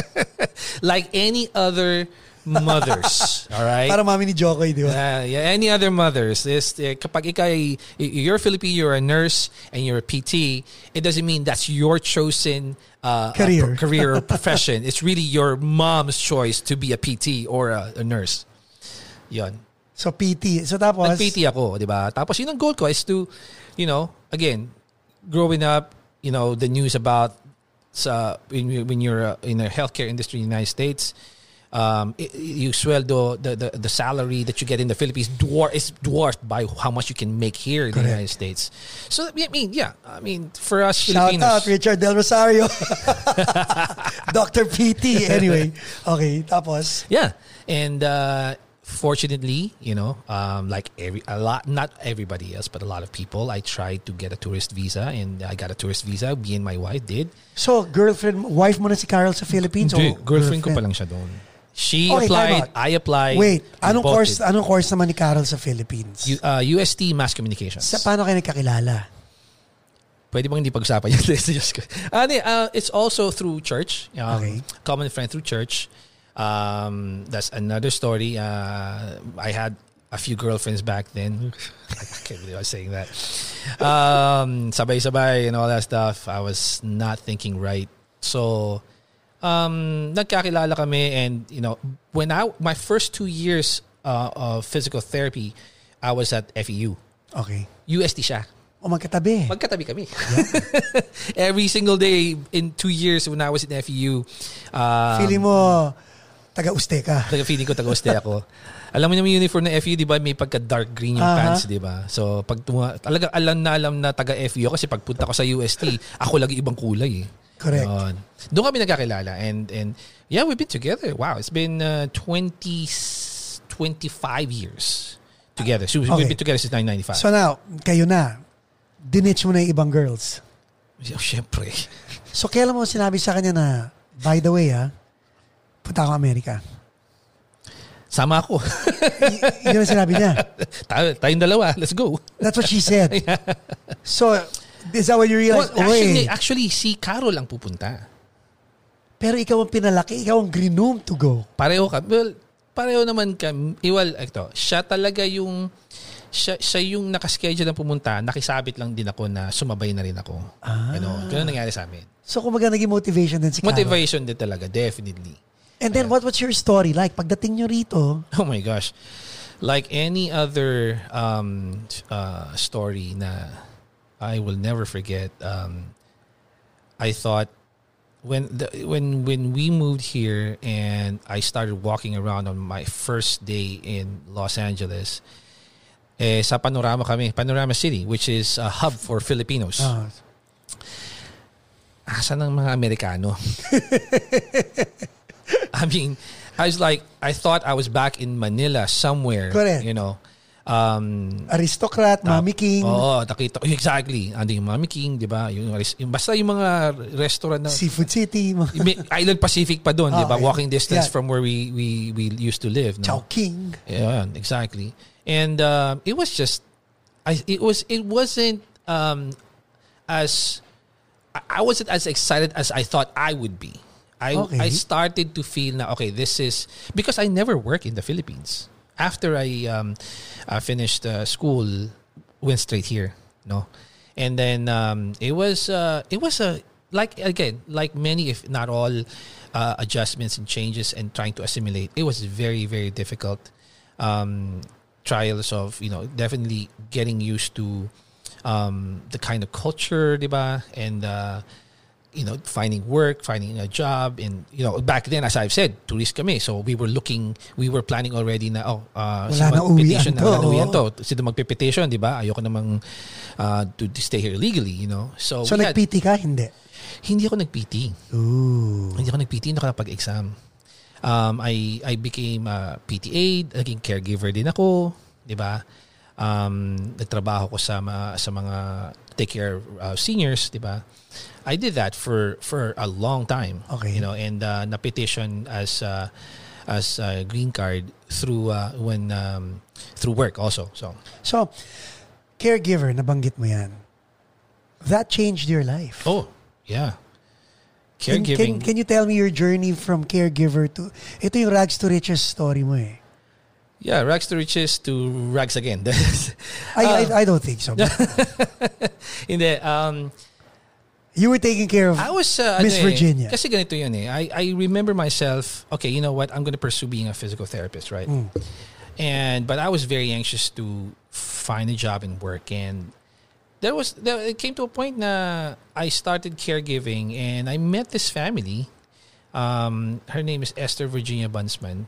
like any other mothers, all right? para mami ni Jo Koy, di ba? Uh, yeah, any other mothers, is eh, kapag ikaw ay, you're Filipino, you're a nurse, and you're a PT, it doesn't mean that's your chosen uh, uh, Career. career or profession. It's really your mom's choice to be a PT or a, a nurse. Yon. So PT. So tapos, Nag-PT ako, di ba? Tapos yun ang goal ko is to, you know, again, growing up, you know, the news about sa when, you- when you're uh, in the healthcare industry in the United States, um, you sweldo, the, the, the salary that you get in the Philippines dwar- is dwarfed by how much you can make here in the United States. So, I mean, yeah, I mean, for us shout Filipinos, out Richard Del Rosario. Dr. PT. Anyway. Okay, tapos. Yeah, and uh, fortunately, you know, um, like every a lot, not everybody else, but a lot of people, I tried to get a tourist visa, and I got a tourist visa. Me and my wife did. So, girlfriend, wife mo na si Carol sa Philippines? Hindi, o girlfriend ko pa lang siya doon. She Okay, applied. I applied. Wait, anong course did. anong course naman ni Carol sa Philippines? U- uh, UST Mass Communications. sa paano kayo nagkakilala? Pwede bang hindi pag-usapan kidding. Ah, uh, it's also through church. Um, Okay. Common friend through church. Um, that's another story. Uh, I had a few girlfriends back then. I can't believe I was saying that. Um, sabay-sabay and all that stuff. I was not thinking right. So, um, nagkakilala kami and, you know, when I, my first two years uh, of physical therapy, I was at FEU. Okay. UST siya. O magkatabi. Magkatabi kami. Every single day in two years when I was in FEU, um, Feeling mo, taga-uste ka. taga feeling ko taga-uste ako. Alam mo naman yung uniform ng FEU, di ba? May pagka dark green yung Aha. pants, di ba? So, pag tuma- talagang alam na alam na taga FEU kasi pagpunta ko sa UST, ako lagi ibang kulay eh. Correct. Yun. Doon kami nagkakilala and and yeah, we've been together. Wow, it's been uh, 20 25 years together. So Okay. we've been together since 1995. So now, kayo na. Dinitch mo na yung ibang girls. oh, syempre. So kailan mo sinabi sa kanya na, by the way ha, punta ako Amerika. Sama ako. Y- yun ang sinabi niya. Tayo, tayong dalawa. Let's go. That's what she said. So, is that when you Well, realized, actually, Oy, actually, si Carol ang pupunta. pero ikaw ang pinalaki, ikaw ang grinoom to go. Pareho ka. Well, pareho naman kami. eh, Well, ito, siya talaga yung siya, siya yung nakaschedule na pumunta, nakisabit lang din ako na sumabay na rin ako. Ah. Ano, ganun nangyari sa amin. So kumbaga naging motivation din si Carol. Motivation din talaga, definitely. And then what what's your story like? Pagdating nyo rito, Oh my gosh. Like any other um, uh, story na I will never forget. Um, I thought when the, when when we moved here and I started walking around on my first day in Los Angeles, eh, sa Panorama kami, Panorama City, which is a hub for Filipinos. ah, Asan ang mga Amerikano? I mean, I was like, I thought I was back in Manila somewhere. Correct. You know. Um, aristocrat, Mami King, Oo, nakita ko. Exactly. Ando yung Mami King, di ba? Yung, yung, basta yung mga restaurant na... Seafood City, Island Pacific pa doon, di ba? Okay. Walking distance Yeah. from where we we we used to live. No? Chowking. Yeah, exactly. And um, it was just, I it was it wasn't um, as I wasn't as excited as I thought I would be. I Okay. I started to feel now okay this is because I never worked in the Philippines. After I um, uh, finished uh, school, went straight here, no, and then um, it was uh, it was a like again like many if not all uh, adjustments and changes and trying to assimilate. It was very very difficult. Um, trials of you know definitely getting used to um, the kind of culture, diba? And uh, you know, finding work, finding a job, and you know, back then, as I've said, tourist kami. So we were looking, we were planning already na, oh, uh, Wala na na, to, wala na uwian oo. to. Sino magpe-petition, di ba? Ayoko namang uh, to, to stay here legally, you know. So, So nag-PT ka? Hindi. hindi ako nag-PT. Ooh. Hindi ako nag-PT, hindi ako nakapag-exam. Um, I, I became a PT aide, naging caregiver din ako, di ba? Um, nagtrabaho ko sa, mga, sa mga take care uh, seniors, di ba? I did that for for a long time. Okay. You know, and uh, na-petition as uh, as a green card through uh, when um, through work also. So, So, caregiver, nabanggit mo yan. That changed your life. oh, yeah. Can, Caregiving. can, can you tell me your journey from caregiver to... Ito yung rags to riches story mo eh. yeah, rags to riches to rags again. I, Ah. I, I don't think so. Hindi, um, You were taking care of I was uh, Miss ano eh, Virginia. Kasi ganito yun eh. I, I remember myself, okay, you know what? I'm gonna pursue being a physical therapist, right? Mm. And but I was very anxious to find a job and work and there was there, it came to a point na I started caregiving and I met this family. Um, her name is Esther Virginia Bunsman.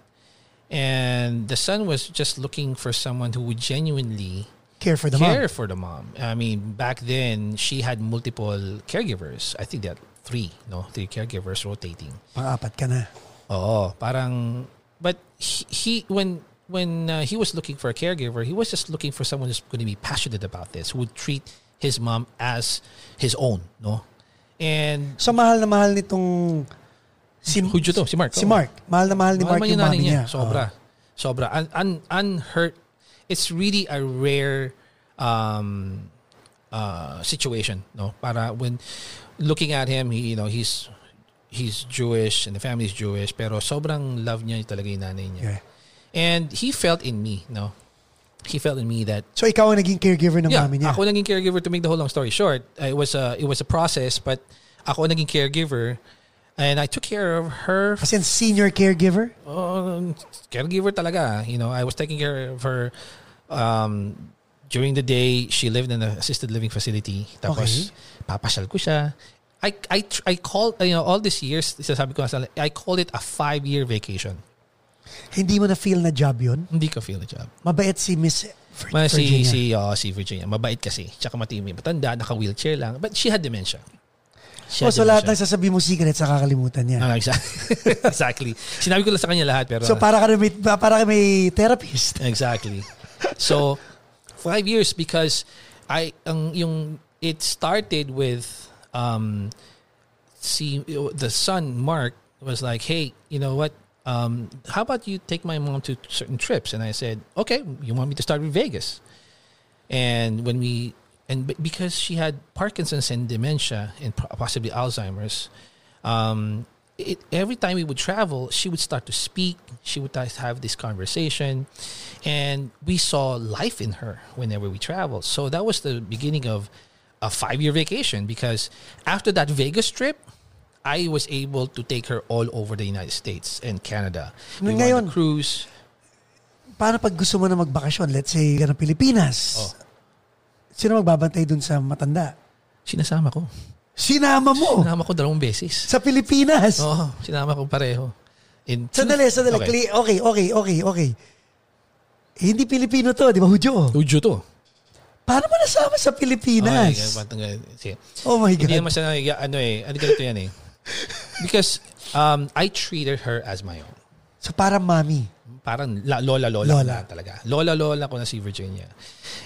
And the son was just looking for someone who would genuinely care for the care mom. Care for the mom. I mean, back then she had multiple caregivers. I think that three, no, three caregivers rotating. Pang-apat ka na. Oh, parang but he, he when when uh, he was looking for a caregiver, he was just looking for someone who's going to be passionate about this, who would treat his mom as his own, no? And So, mahal na mahal nitong... Si, Hudyo to, si Mark. Si Oo. Mark. Mahal na mahal ni Mahal Mark yung mami niya. Sobra. Sobra. Un, un, unhurt. It's really a rare um, uh, situation, no? Para when looking at him, he, you know, he's he's Jewish and the family's Jewish, pero sobrang love niya talaga yung nanay niya. Okay. And he felt in me, no? He felt in me that So, ikaw ang naging caregiver ng yeah, mami niya. ako naging caregiver to make the whole long story short. Uh, It was a it was a process, but ako naging caregiver and I took care of her As in, senior caregiver? um, caregiver talaga. You know, I was taking care of her um, during the day. She lived in an assisted living facility. Tapos, papasyal ko siya. I, I, I called, you know, all these years, sasabi ko, I call it a five-year vacation. Hindi mo na-feel na job yun? Hindi ko feel the job. Mabait si Miss Vir- Ma, si, Virginia. si, oh, si Virginia. Mabait kasi. Tsaka matimi. Matanda, naka-wheelchair lang. But she had dementia. She Oh, so lahat ng dementia. sasabi mo secret sa kakalimutan niya. Ah, exactly. exactly. Sinabi ko lang sa kanya lahat. Pero, so para ka may, para ka may therapist. Exactly. So, five years because I ang yung it started with um see the son Mark was like, "Hey, you know what? Um how about you take my mom to certain trips?" And I said, "Okay, you want me to start with Vegas?" And when we and b- because she had Parkinson's and dementia and po- possibly Alzheimer's, um it, every time we would travel, she would start to speak. She would have this conversation, and we saw life in her whenever we traveled. So that was the beginning of a five-year vacation. Because after that Vegas trip, I was able to take her all over the United States and Canada. We went on a cruise. Paano pag gusto mo na magbakasyon? Let's say, ka Pilipinas. Oh. Sino magbabantay dun sa matanda? Sinasama ko. Sinama mo Sinama ko dalawang beses. sa Pilipinas. Oo, sinama ko pareho. In Sandali, sandali. Okay. Okay, okay, okay, okay. Eh, hindi Pilipino to, di ba, Hujo? Ujo to. Paano mo nasama sa Pilipinas? Okay, sige. Oh my Hindi God. naman siya, nag- ano eh, ano ganito yan eh. Because um, I treated her as my own. So, parang mami. Parang la, lola, lola, Lola. lola. talaga. Lola, lola ko na si Virginia.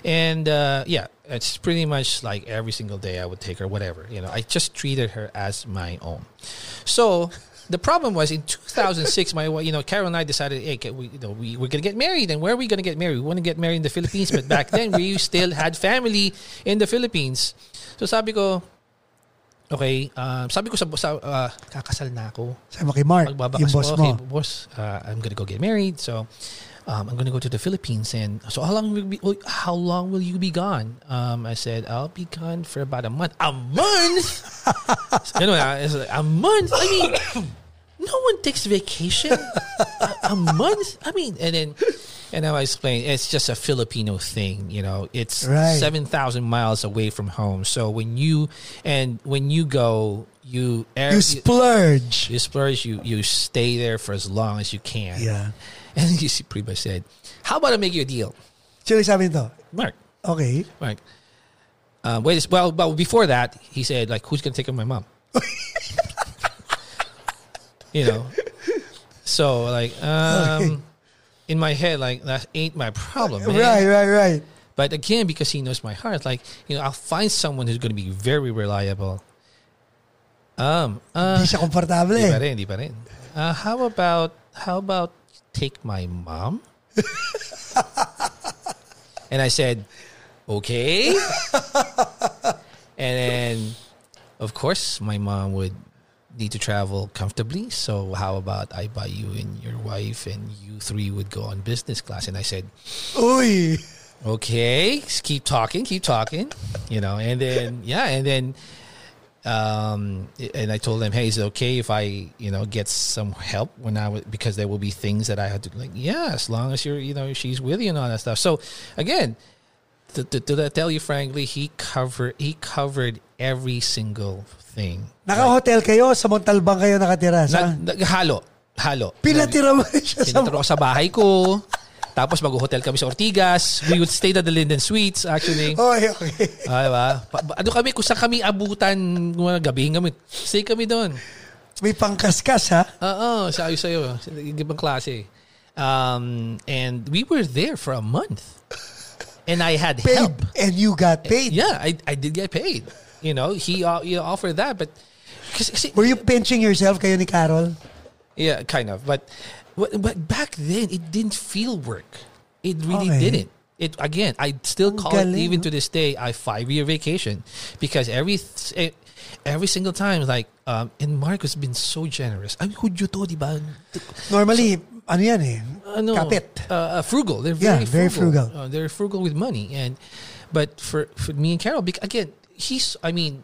And uh, yeah, it's pretty much like every single day I would take her, whatever. You know, I just treated her as my own. So the problem was in 2006, my you know Carol and I decided, hey, we, you know, we we're gonna get married, and where are we gonna get married? We want to get married in the Philippines, but back then we still had family in the Philippines. So sabi ko, okay, um, sabi ko sa, sa uh, kakasal na ako. Sabi mo kay Mark, yung boss mo. okay, boss, uh, I'm gonna go get married. So, um, I'm gonna go to the Philippines. And so, how long will be, how long will you be gone? Um, I said, I'll be gone for about a month. A month? you know, it's like, a month? I mean, no one takes vacation. a, a month? I mean, and then, and I explained, it's just a Filipino thing. You know, it's Right. seven thousand miles away from home. So when you and when you go, you air, You splurge. you splurge, you you stay there for as long as you can. Yeah. And you see, pretty much said, "How about I make you a deal, Sino yung sabi nito? Mark? Okay. Mark, uh, wait. Well, but before that, he said, like, who's gonna take care of my mom? you know. So like, um, in my head, like that ain't my problem, man. Right, right, right. But again, because he knows my heart, like you know, I'll find someone who's gonna be very reliable. Um, uh, Hindi siya komportable Di pa rin, di pa rin. Uh, how about, how about take my mom? and I said, okay. and then, of course, my mom would need to travel comfortably. So how about I buy you and your wife and you three would go on business class? And I said, Uy. okay, just keep talking, keep talking, you know, and then yeah, and then um and I told them, hey, is it okay if I, you know, get some help when I was because there will be things that I had to like, yeah, as long as you're, you know, she's with you and all that stuff. So again, to, to, to tell you frankly, he covered he covered every single thing. Naka-hotel kayo, sa Montalbang kayo nakatira. Sa, Nag, nag- halo, halo. pinatira mo rin siya sa... Ko sa bahay ko. Tapos mag-hotel kami sa Ortigas. We would stay at the Linden Suites actually. Okay, okay. Ah, diba? Pa- ano kami, kung saan kami abutan, mga gabi kami, stay kami doon. May pangkaskas ha? Oo, sa'yo, sa ibang klase. Um, and we were there for a month. And I had Paid. help. And you got paid. Yeah, I, I did get paid. You know, he, uh, he offered that, but kasi, kasi, Were you pinching yourself kayo ni Carol? Yeah, kind of. But but back then, it didn't feel work. It really Okay. didn't. It again, I still call it even to this day a five year vacation because every every single time, like um, and Mark has been so generous. I mean, you to, ba? Normally, ano yan eh? Ano, Kapit. Uh, uh, frugal. They're Yeah, very very frugal. frugal. Uh, they're frugal with money, and but for for me and Carol, bec- again, he's. I mean,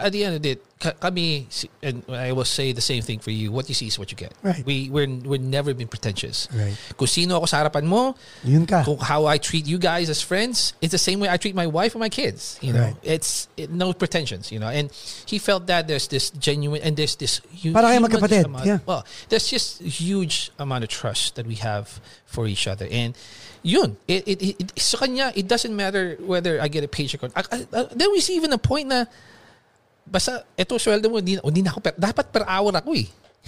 at the end of it, kami, and I will say the same thing for you. What you see is what you get. Right. We we're we're never been pretentious. Right. Kung sino ako sa harapan mo, Yun ka. kung how I treat you guys as friends, it's the same way I treat my wife and my kids. You know, Right. it's it, no pretensions. You know, and he felt that there's this genuine and there's this huge. Para kayo magkapatid, amount- yeah. Well, there's just huge amount of trust that we have for each other, and yun. It it, it, sa kanya, it doesn't matter whether I get a paycheck or. I, I- there was even a point na basta eto sweldo mo, hindi, hindi na ako per, dapat per hour ako eh.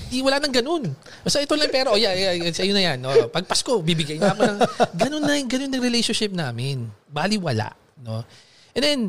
Di wala nang ganun. Basta ito lang pero, oh yeah, yeah, yeah, sa'yo na yan. Oh, pag Pasko, bibigay na ako ng, ganun na, ganun na relationship namin. Bali wala. No? And then,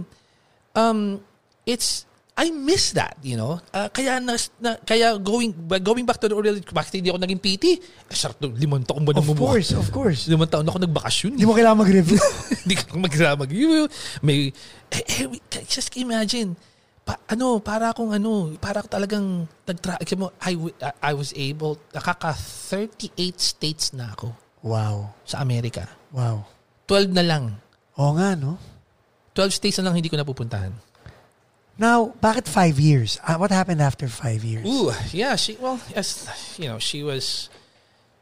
um, it's, I miss that, you know. Ah, kaya na, na, kaya going going back to the original, bakit hindi ako naging PT? Eh, to, limang taon ba Of namumuhay? course, of course. Limang taon ako nagbakasyon. Hindi mo kailangan mag-review. Hindi ka. You- May, eh, eh, just imagine, pa, ano, para akong ano, para ako talagang nagtra mo, I, I was able, nakaka 38 states na ako Wow. sa Amerika. Wow. 12 na lang. Oo nga, no? 12 states na lang hindi ko napupuntahan. Now, bakit five years? Uh, what happened after five years? Ooh, yeah, she well, as you know, she was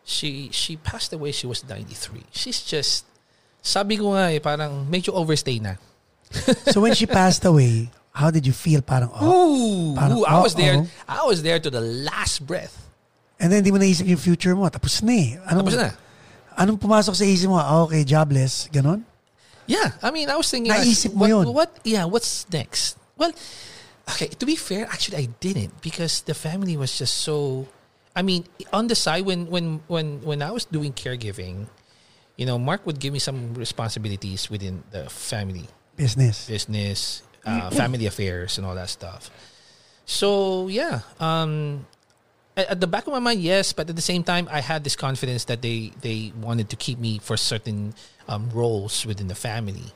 she she passed away she was 93. She's just sabi ko nga eh, parang medyo overstay na. so when she passed away, how did you feel? Parang, oh. Ooh, Parang, ooh, I was there. uh-oh. I was there to the last breath. And then di mo naisip yung future mo. Tapos na eh. Anong, Tapos na. Anong pumasok sa isip mo? Ah, okay, jobless. Ganon? Yeah, I mean, I was thinking, Naisip mo what, yun. what, yeah, what's next? Well, okay, to be fair, actually, I didn't because the family was just so. I mean, on the side, when when when when I was doing caregiving, you know, Mark would give me some responsibilities within the family, Business. business, uh, family affairs, and all that stuff. So yeah, um, at, at the back of my mind, yes, but at the same time, I had this confidence that they they wanted to keep me for certain um, roles within the family.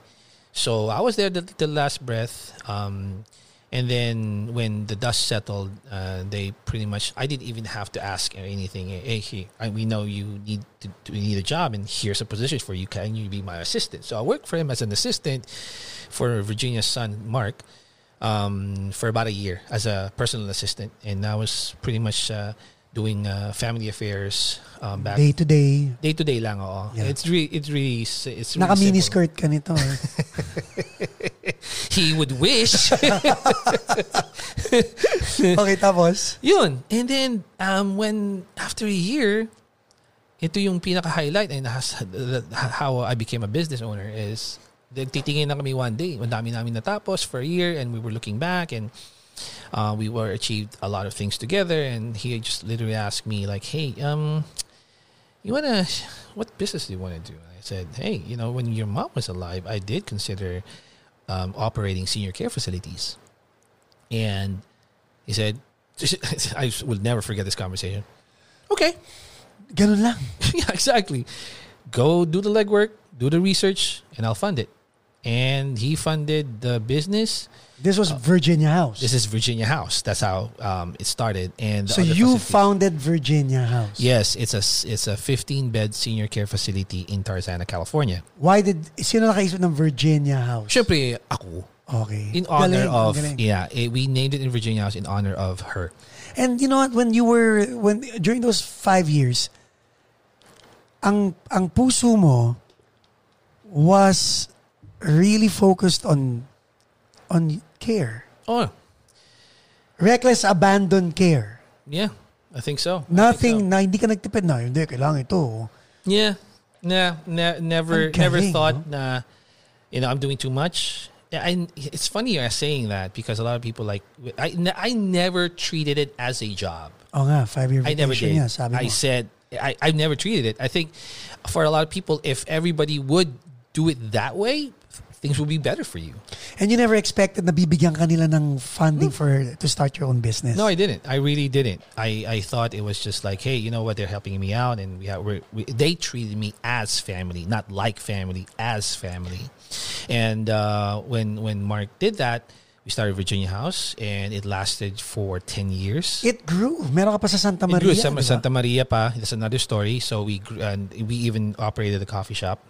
So I was there the, the last breath, um, and then when the dust settled, uh, they pretty much I didn't even have to ask anything. Hey, hey, I- we know you need to, to we need a job, and here's a position for you. Can you be my assistant? So I worked for him as an assistant for Virginia's son Mark um, for about a year as a personal assistant, and I was pretty much uh, doing uh, family affairs um, back Day to day. day to day lang. Oo. Yeah. It's really it's really it's really Naka mini skirt ka nito. eh. He would wish. okay, tapos? Yun. And then um, when after a year, ito yung pinaka highlight and has, how I became a business owner is titingin na kami one day. Ang dami namin natapos for a year and we were looking back and uh, we were achieved a lot of things together and he just literally asked me like, hey, um, you wanna, what business do you want to do? And I said, hey, you know, when your mom was alive, I did consider um, operating senior care facilities. And he said, I will never forget this conversation. Okay. Ganun lang. yeah, exactly. Go do the legwork, do the research, and I'll fund it. And he funded the business. This was Virginia House. This is Virginia House. That's how um, it started. And so you founded Virginia House. Yes, it's a it's a 15 bed senior care facility in Tarzana, California. Why did, sino nakaisip ng Virginia House? Syempre, ako. Okay. In honor Galing, of galing. yeah, eh, we named it in Virginia House in honor of her. And you know what? When you were, when during those five years, ang ang puso mo was really focused on on care. Oh, Reckless abandon care. yeah, I think so. Think Nothing so. na hindi ka nagtipid na, hindi, kailangan ito. Yeah. Nah, ne- never never thought na you know, I'm doing too much. Yeah, I, it's funny you're saying that because a lot of people like I, I never treated it as a job. Oh nga, five-year I never did. sabi mo. I said I, I never treated it. I think for a lot of people, if everybody would do it that way, things will be better for you. And you never expected na bibigyan kanila ng funding for to start your own business. No, I didn't. I really didn't. I, I thought it was just like, hey, you know what? They're helping me out, and we, have, we're, we they treated me as family, not like family, as family. And uh, when when Mark did that, we started Virginia House, and it lasted for ten years. It grew. Meron ka pa sa Santa Maria. It grew sa? Santa Maria pa. That's another story. So we grew, and we even operated a coffee shop.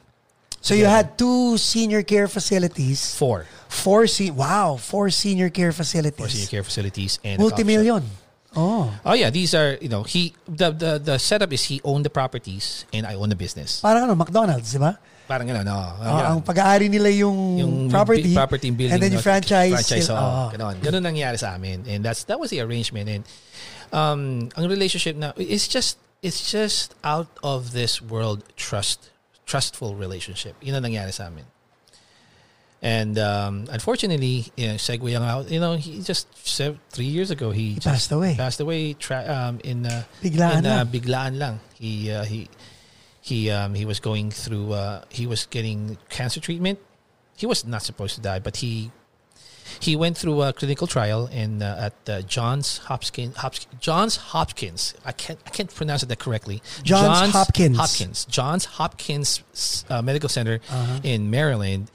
So you had two senior care facilities. Four, Four se- wow, four senior care facilities. four senior care facilities and. Multimillion. Oh. Oh yeah, these are you know he the the the setup is he owned the properties and I own the business. Parang ano, McDonald's, di ba? Parang gano'n, no. Ah, Ang pag-aari nila yung, yung property, bi- property building and then no, yung franchise. franchise sila- oo, ah. ganon ganon nangyari sa amin and that's that was the arrangement and um ang relationship na it's just it's just out of this world trust trustful relationship. Yun ang nangyari sa amin. And um unfortunately you know, segue out you know he just se- three years ago he, He passed away. passed away tra- um in uh, Biglaan in, uh, lang. biglaan lang. He uh, he he um he was going through uh he was getting cancer treatment. He was not supposed to die but he he went through a clinical trial in uh, at uh, Johns Hopkins Hopkins Johns Hopkins I can't I can't pronounce it that correctly Johns Hopkins. Hopkins Johns Hopkins uh, Medical Center Uh-huh. in Maryland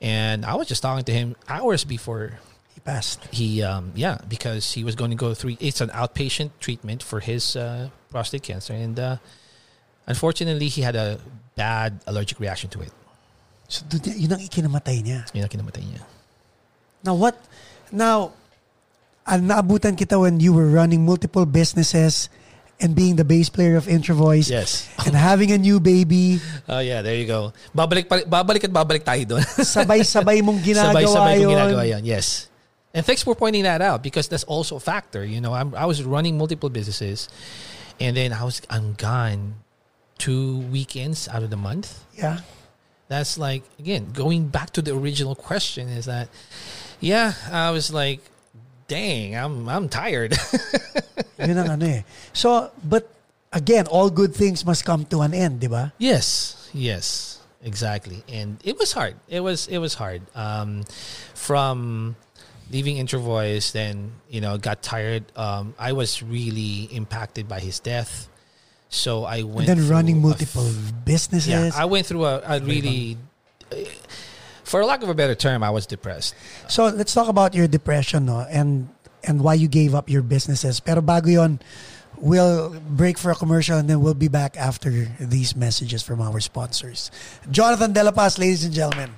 and I was just talking to him hours before He passed. he um yeah because he was going to go through it's an outpatient treatment for his uh, prostate cancer and uh, unfortunately he had a bad allergic reaction to it So, yun ang ikinamatay niya. yun ang kinamatay niya Now, what? Now, ang naabutan kita when you were running multiple businesses and being the bass player of INTRoVOYS yes and having a new baby. oh yeah there you go babalik babalik at babalik tayo doon Sabay-sabay mong ginagawa sabay-sabay yun. kong ginagawa yan yes and thanks for pointing that out because that's also a factor you know I'm, I was running multiple businesses and then I was I'm gone two weekends out of the month Yeah. that's like again going back to the original question is that yeah i was like dang i'm i'm tired. Yun ang ano eh. So, but again, all good things must come to an end, di ba? yes yes exactly. And it was hard. It was it was hard. Um from leaving INTRoVOYS then you know got tired. Um i was really impacted by his death. So i And went then running multiple businesses. yeah i went through a, a really for lack of a better term i was depressed So let's talk about your depression no and and why you gave up your businesses. Pero bago yon, we'll break for a commercial and then we'll be back after these messages from our sponsors. Jonathan Dela Paz, ladies and gentlemen.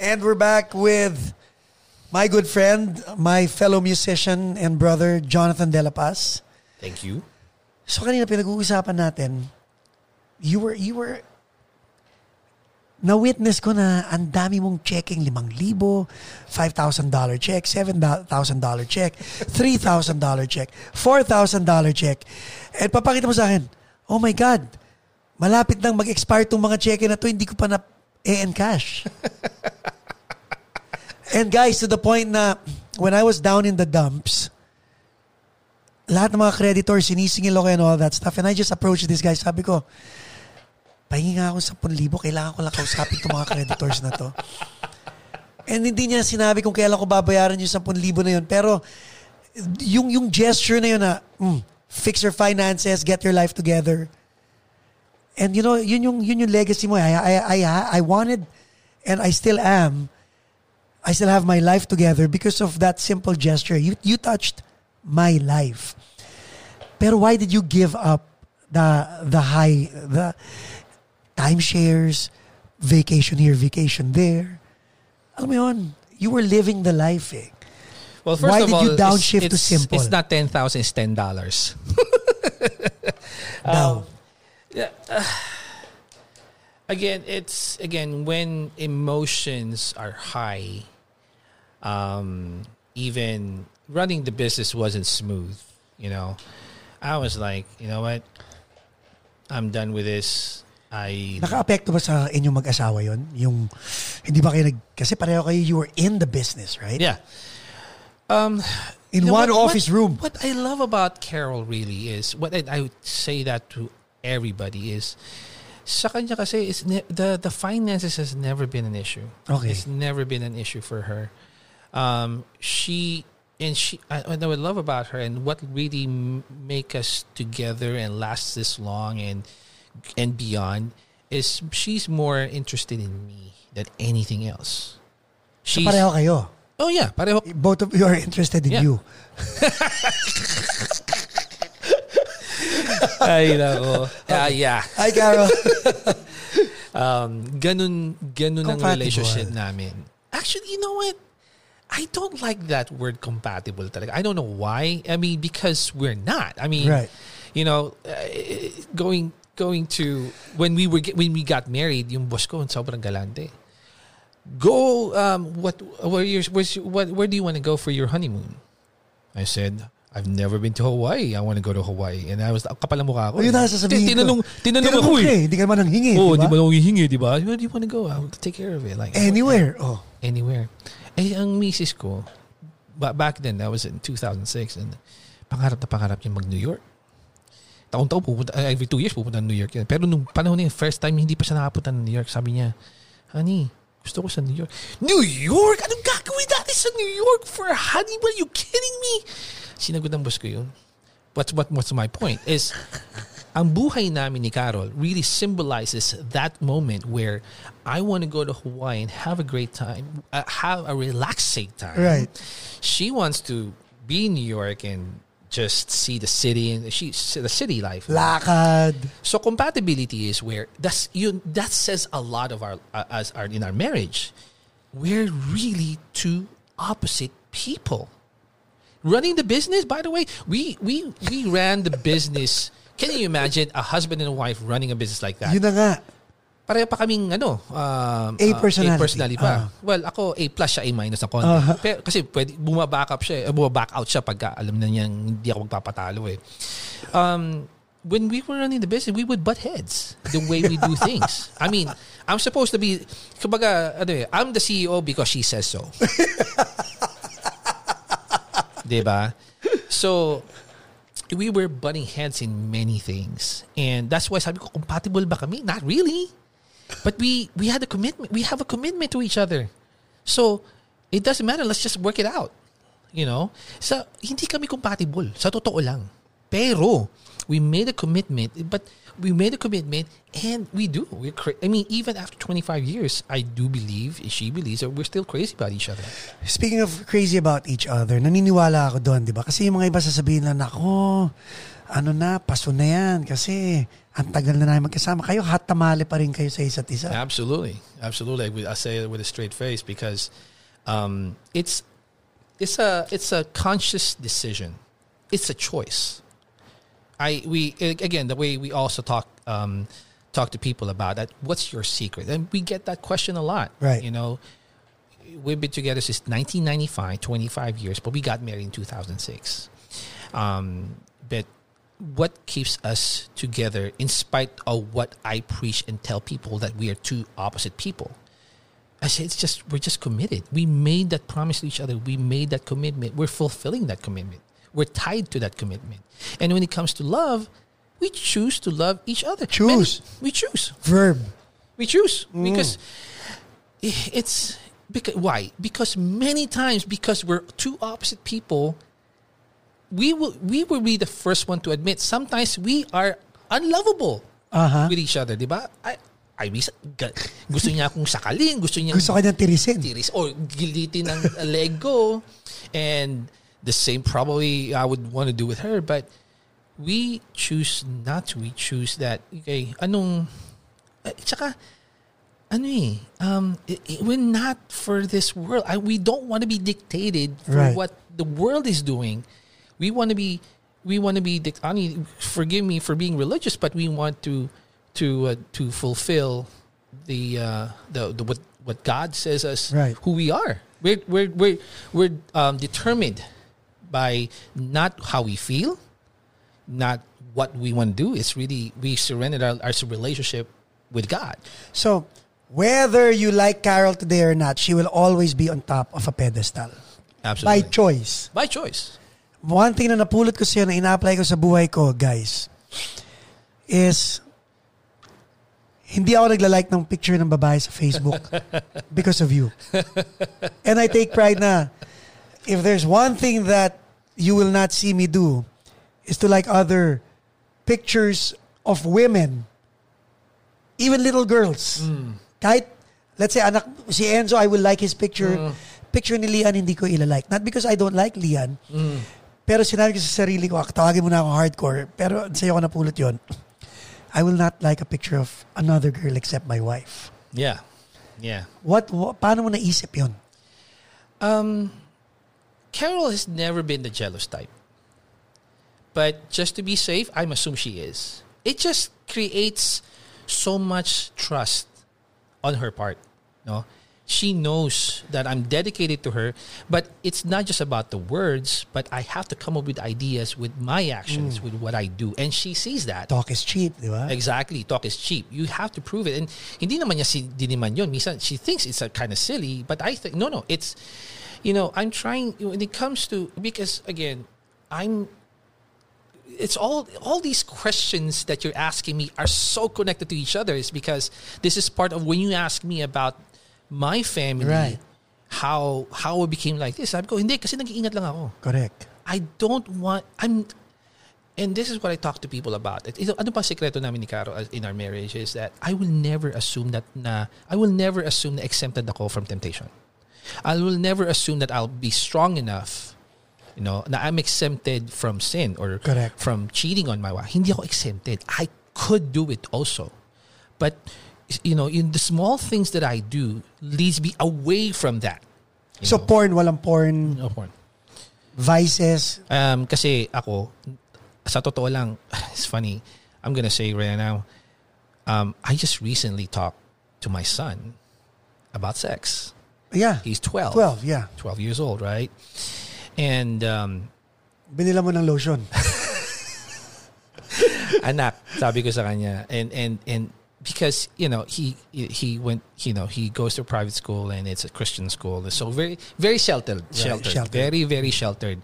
And we're back with my good friend, my fellow musician and brother, Jonathan Dela Paz. thank you So kanina pinag-uusapan natin, you were, you were, na-witness ko na ang dami mong checking, limang libo, $5,000 check, $7,000 check, $3,000 check, $4,000 check. At papakita mo sa akin, oh my God, malapit nang mag-expire tong mga check na to, hindi ko pa na e-encash. And guys, to the point na when I was down in the dumps, lahat ng mga creditors, sinisingil ako and all that stuff. And I just approached this guy. Sabi ko, pahingi nga ako 10,000. Kailangan ko lang kausapin itong mga creditors na to. And hindi niya sinabi kung kailan ko babayaran yung 10,000 na yun. Pero yung, yung gesture na yun na, mm, fix your finances, get your life together. And you know, yun yung, yun yung legacy mo. I, I, I, I wanted, and I still am, I still have my life together because of that simple gesture. You, you touched my life. Pero why did you give up the the high the timeshares, vacation here, vacation there? Alam mo yun, you were living the life eh. Well, first Why of did all, you it's- downshift to simple? It's not ten thousand; it's ten dollars. Now, yeah, again, it's again when emotions are high. Um, even running the business wasn't smooth. You know, I was like, you know what, I'm done with this. I naka-apekto ba sa inyong mag-asawa yon? Yung, hindi ba kayo nag, kasi pareho kayo, you were in the business, right? yeah. Um, In You know one what- office what- room. What I love about Carol really is what I, I would say that to everybody is sa kanya kasi is ne- the the finances has never been an issue. Okay. It's never been an issue for her. Um, she and she I, what I love about her and what really make us together and last this long and and beyond is she's more interested in me than anything else. So pareho kayo. oh yeah, pareho Both of you are interested in Yeah. you. Ay, nako. Ah, yeah. Hi, Carol. Um, ganun, ganun ang relationship namin. Actually, you know what? I don't like that word compatible talaga. I don't know why. I mean, because we're not. I mean, Right. you know, uh, going going to when we were when we got married, yung boss ko sobrang galante. Go um what where you where's, what where do you want to go for your honeymoon? I said, I've never been to Hawaii. I want to go to Hawaii. And I was kapal ang mukha ko. O yun na sasabihin ko. Tinanong, tinanong Tinanong ako eh. eh. Hindi ka naman nang hingi. Oh, di di ba? ba ako hihingi, di ba? Where do you want to go? I'll take care of it. Like Anywhere. Oh. anywhere. Eh, ang misis ko, ba- back then, that was in 2006, and pangarap na pangarap niya mag-New York. Taon-taon pupunta, uh, every two years pupunta ng New York. Pero nung panahon na yun, first time hindi pa siya nakapunta ng New York, sabi niya, honey, gusto ko sa New York. New York? Anong gagawin natin sa New York for honeymoon? Are you kidding me? Sinagot ng boss ko yun. What's, what, what's my point is, ang buhay namin ni Carol really symbolizes that moment where I want to go to Hawaii and have a great time, uh, have a relaxing time. Right. She wants to be in New York and just see the city and she the city life. Lakad. So compatibility is where that's you that says a lot of our uh, as our in our marriage. We're really two opposite people. Running the business, by the way, we we we ran the business. Can you imagine a husband and a wife running a business like that? Yun na nga. Pareho pa kaming ano, um, A uh, personality. A personality pa. Ah. Well, ako A plus siya, A minus na konti. Ah. Pero, kasi pwede, bumaback up siya, eh, bumaback out siya pagka alam na niyang hindi ako magpapatalo eh. Um, when we were running the business, we would butt heads the way we do things. I mean, I'm supposed to be, kumbaga, ano eh, I'm the CEO because she says so. diba? So, we were butting heads in many things. And that's why sabi ko, compatible ba kami? Not really. But we we had a commitment. We have a commitment to each other. So, it doesn't matter. Let's just work it out. You know? So, hindi kami compatible. Sa totoo lang. Pero, we made a commitment. But we made a commitment and we do. We're cra- I mean, even after 25 years, I do believe, she believes that we're still crazy about each other. Speaking of crazy about each other, naniniwala ako doon, di ba? Kasi yung mga iba sasabihin lang, ako, ano na, paso na yan. Kasi ang tagal na namin magkasama. Kayo, hot tamale pa rin kayo sa isa't isa. Absolutely, absolutely. I say it with a straight face because um, it's it's a it's a conscious decision. It's a choice. I we again the way we also talk um, talk to people about that. What's your secret? And we get that question a lot. Right. You know, we've been together since 1995, 25 years, but we got married in 2006. Um, but what keeps us together in spite of what I preach and tell people that we are two opposite people? I say it's just we're just committed. We made that promise to each other. We made that commitment. We're fulfilling that commitment. We're tied to that commitment. And when it comes to love, we choose to love each other. Choose. We choose. Verb. We choose mm. because it's because why? Because many times because we're two opposite people, we will we will be the first one to admit sometimes we are unlovable Aha. with each other, di ba? I, I miss, ga- gusto niya akong sakalin, gusto niya Gusto ka niyang tirisin. tiris or gilitin ng leg ko. And the same probably I would want to do with her. But we choose not to. We choose that, okay, anong, eh, tsaka, ano eh, um, i- i- we're not for this world. I, we don't want to be dictated for Right. what the world is doing. We want to be, we want to be, I mean, forgive me for being religious, but we want to, to, uh, to fulfill the, uh, the, the, what, what God says us, Right. who we are. We're, we're, we're, we're um, determined by not how we feel, not what we want to do. It's really, we surrendered our, our relationship with God. So, whether you like Carol today or not, she will always be on top of a pedestal. Absolutely. By choice. By choice. One thing na napulot ko sa'yo na ina-apply ko sa buhay ko, guys, is hindi ako nagla-like ng picture ng babae sa Facebook because of you. And I take pride na if there's one thing that you will not see me do is to like other pictures of women, even little girls. Kahit, let's say, anak, si Enzo, I will like his picture. Picture ni Lian, hindi ko ilalike. Not because I don't like Lian, pero sinabi ko sa sarili ko, "Ah, tawagin mo na ako hardcore, pero sa'yo ko napulot yon. I will not like a picture of another girl except my wife. Yeah. Yeah. What, what paano mo naisip yon? Um, Carol has never been the jealous type. But just to be safe, I'm assuming she is. It just creates so much trust on her part. No? She knows that I'm dedicated to her, but it's not just about the words, but I have to come up with ideas with my actions, mm. with what I do. And she sees that. Talk is cheap, di ba? Exactly. Talk is cheap. You have to prove it. And hindi naman niya si, di naman yun. Minsan, she thinks it's a kind of silly, but I think, no, no, it's, you know, I'm trying, when it comes to, because again, I'm, it's all, all these questions that you're asking me are so connected to each other. is because this is part of when you ask me about my family, Right. how, how it became like this. Sabi ko, hindi, kasi nag-iingat lang ako. Correct. I don't want I'm and this is what I talk to people about. Ito, ano pa sekreto namin ni Caro uh, in our marriage is that I will never assume that na I will never assume na exempted ako from temptation. I will never assume that I'll be strong enough you know, na I'm exempted from sin or Correct. from cheating on my wife. Hindi ako exempted. I could do it also. But you know, in the small things that I do leads me away from that. So know. porn, walang porn, No porn. vices. Um, kasi ako, sa totoo lang, it's funny. I'm gonna say right now, um, I just recently talked to my son about sex. Yeah. He's 12. 12, yeah. 12 years old, right? And um, Binila mo ng lotion. anak, sabi ko sa kanya. And, and, and because, you know, he, he went, you know, he goes to a private school and it's a Christian school. So very, very sheltered, sheltered, sheltered. very, very sheltered.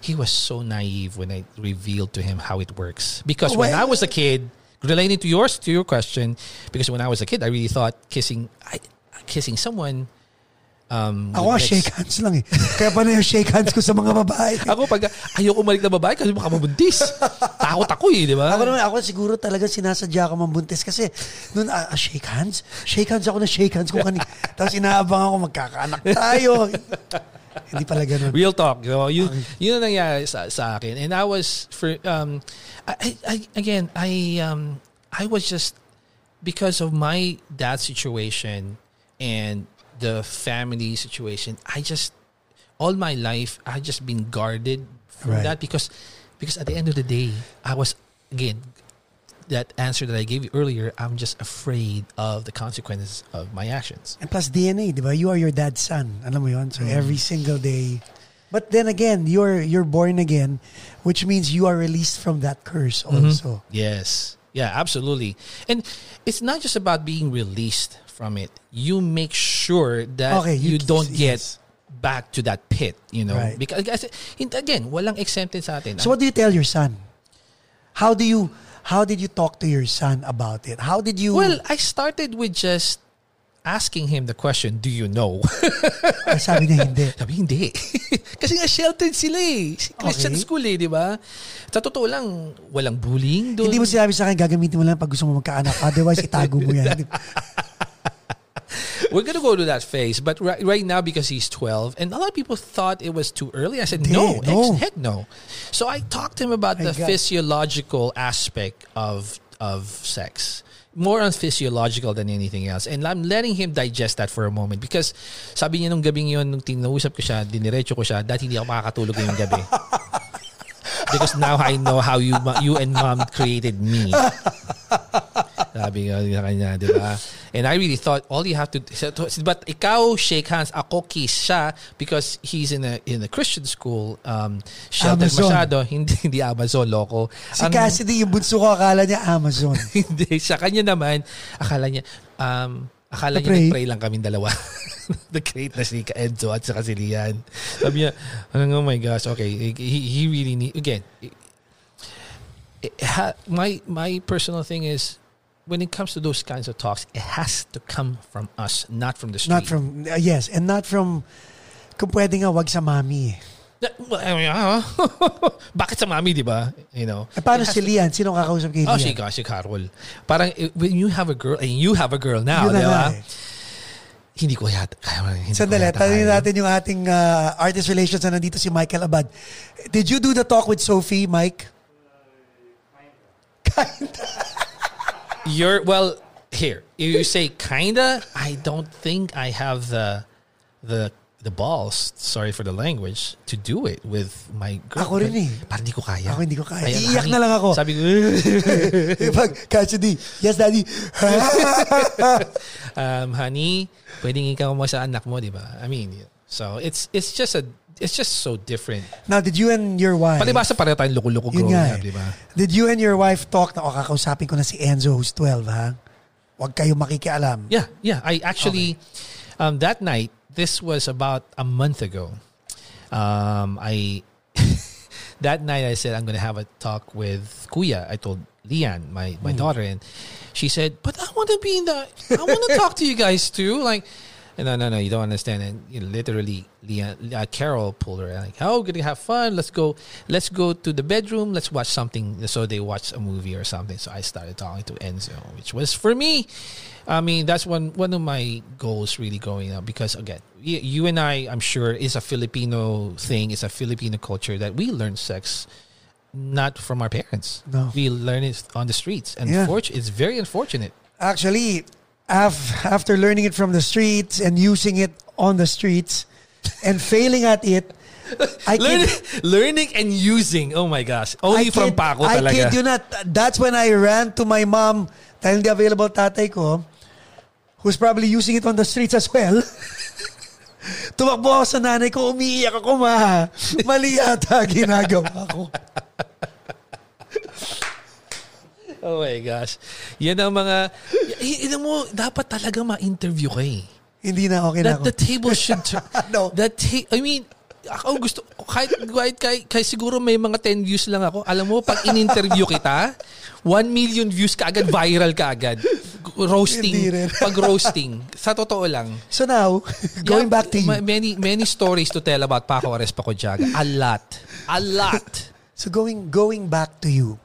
He was so naive when I revealed to him how it works. Because when Well- I was a kid, relating to yours, to your question, because when I was a kid, I really thought kissing, I, kissing someone, um, Ako would shake hands lang eh. Kaya pa na yung shake hands ko sa mga babae. Ako pag ayoko umalik na babae kasi baka mabuntis. Takot ako eh, di ba? Ako naman, ako siguro talaga sinasadya ko mambuntis kasi noon, ah, ah, shake hands? Shake hands ako na shake hands ko kanina. Tapos inaabang ako, magkakaanak tayo. Hindi pala ganun. Real talk. You know, yun, yun ang nangyari sa, sa akin. And I was, for, um, I, I, again, I, um, I was just, because of my dad's situation and the family situation, I just, all my life, I just been guarded from Right. that because, because at the end of the day, I was, again, that answer that I gave you earlier, I'm just afraid of the consequences of my actions. And plus DNA, di ba? You are your dad's son. Alam mo yun? So mm. every single day. But then again, you're you're born again, which means you are released from that curse mm-hmm. also. Yes. Yeah, absolutely. And it's not just about being released from it. You make sure that Okay, you you, don't get yes. back to that pit, you know. Right. Because again, walang exempted sa atin. So what do you tell your son? How do you how did you talk to your son about it? How did you well, I started with just asking him the question, do you know? Ah, sabi niya hindi. Sabi, hindi. Kasi nga sheltered sila eh. Christian Okay. school eh, di ba? Sa totoo lang, walang bullying doon. Hindi mo sinabi sa akin, gagamitin mo lang pag gusto mo magkaanak. Otherwise, itago mo yan. We're gonna go to that phase, but right, right now because he's twelve, and a lot of people thought it was too early. I said no, no. ex- heck no. So I talked to him about My the physiological aspect of of sex, more on physiological than anything else, and I'm letting him digest that for a moment because sabi niya nung gabing yun, nung tinausap ko siya, diniretso ko siya, dati hindi ako makakatulog yung gabi. because now I know how you you and mom created me. Sabi nga sa kanya, di ba? And I really thought all you have to but ikaw shake hands, ako kiss siya because he's in a in a Christian school um sheltered Amazon. masyado, hindi hindi Amazon loko. Si Ang- Cassidy, yung bunso ko, akala niya Amazon. hindi sa kanya naman akala niya um akala niya Na-pray? nag-pray lang kaming dalawa. The-create na si Ka Enzo at saka si Lian. Sabi niya, oh my gosh, okay, he, he really need, again, it- it ha- my my personal thing is when it comes to those kinds of talks, it has to come from us, not from the street. not from, uh, yes, and not from, kung pwede nga, wag sa mami. Na- well, I mean, ah, Bakit sa mami, di ba? You know. Eh, paano si Lian? Sino kakausap kay Oh, si, Lian? si Carol. Parang eh, when you have a girl, and you have a girl now, di ba? eh. Hindi ko yata. Hindi Sandali, tanongin natin yung ating uh, artist relations na nandito si Michael Abad. Did you do the talk with Sophie, Mike? Kinda. You're well here. If you say kinda, I don't think I have the the the balls. Sorry for the language to do it with my girl. Ako rin eh. Parang hindi ko kaya. Ako hindi ko kaya. Ayan, Iiyak na lang ako. Sabi ko, Pag Cassidy, yes daddy. um, honey, pwedeng ikaw mo sa anak mo, di ba? I mean, so it's it's just a it's just so different. Now, did you and your wife, Palibasa pareho tayong loko-loko growing up, eh. di ba? did you and your wife talk na, o kakausapin ko na si Enzo who's 12 ha? Huwag kayo makikialam. Yeah, yeah. I actually, um, that night, this was about a month ago. Um, I that night I said I'm gonna have a talk with Kuya. I told Lian, my my daughter, and she said, "But I want to be in the. I want to talk to you guys too. Like, no, no, no, you don't understand. And you know, literally, Leah, uh, Carol pulled her like, "Oh, we're gonna have fun. Let's go. Let's go to the bedroom. Let's watch something." So they watched a movie or something. So I started talking to Enzo, which was for me. I mean, that's one one of my goals really growing up because again, you, you and I, I'm sure, is a Filipino thing. It's a Filipino culture that we learn sex not from our parents. No. We learn it on the streets, and Yeah. it's very unfortunate. Actually, after learning it from the streets and using it on the streets and failing at it, I Learning, learning and using. Oh my gosh. Only I from Paco I talaga. kid you not. That's when I ran to my mom dahil hindi available tatay ko who's probably using it on the streets as well. Tumakbo ako sa nanay ko, umiiyak ako, ma. Mali yata ginagawa ko. Oh my gosh. Yan ang mga... Y- mo, dapat talaga ma-interview ka eh. Hindi na okay na That ako. the table should... turn- No. That ta- I mean, ako gusto... Kahit, kahit, kahit, kahit siguro may mga 10 views lang ako. Alam mo, pag in-interview kita, 1 million views ka agad, viral ka agad. Roasting. Pag roasting. Sa totoo lang. So now, going Yeah, back to you. ma- Many many stories to tell about Paco Ares Pacojaga. A lot. A lot. So going going back to you.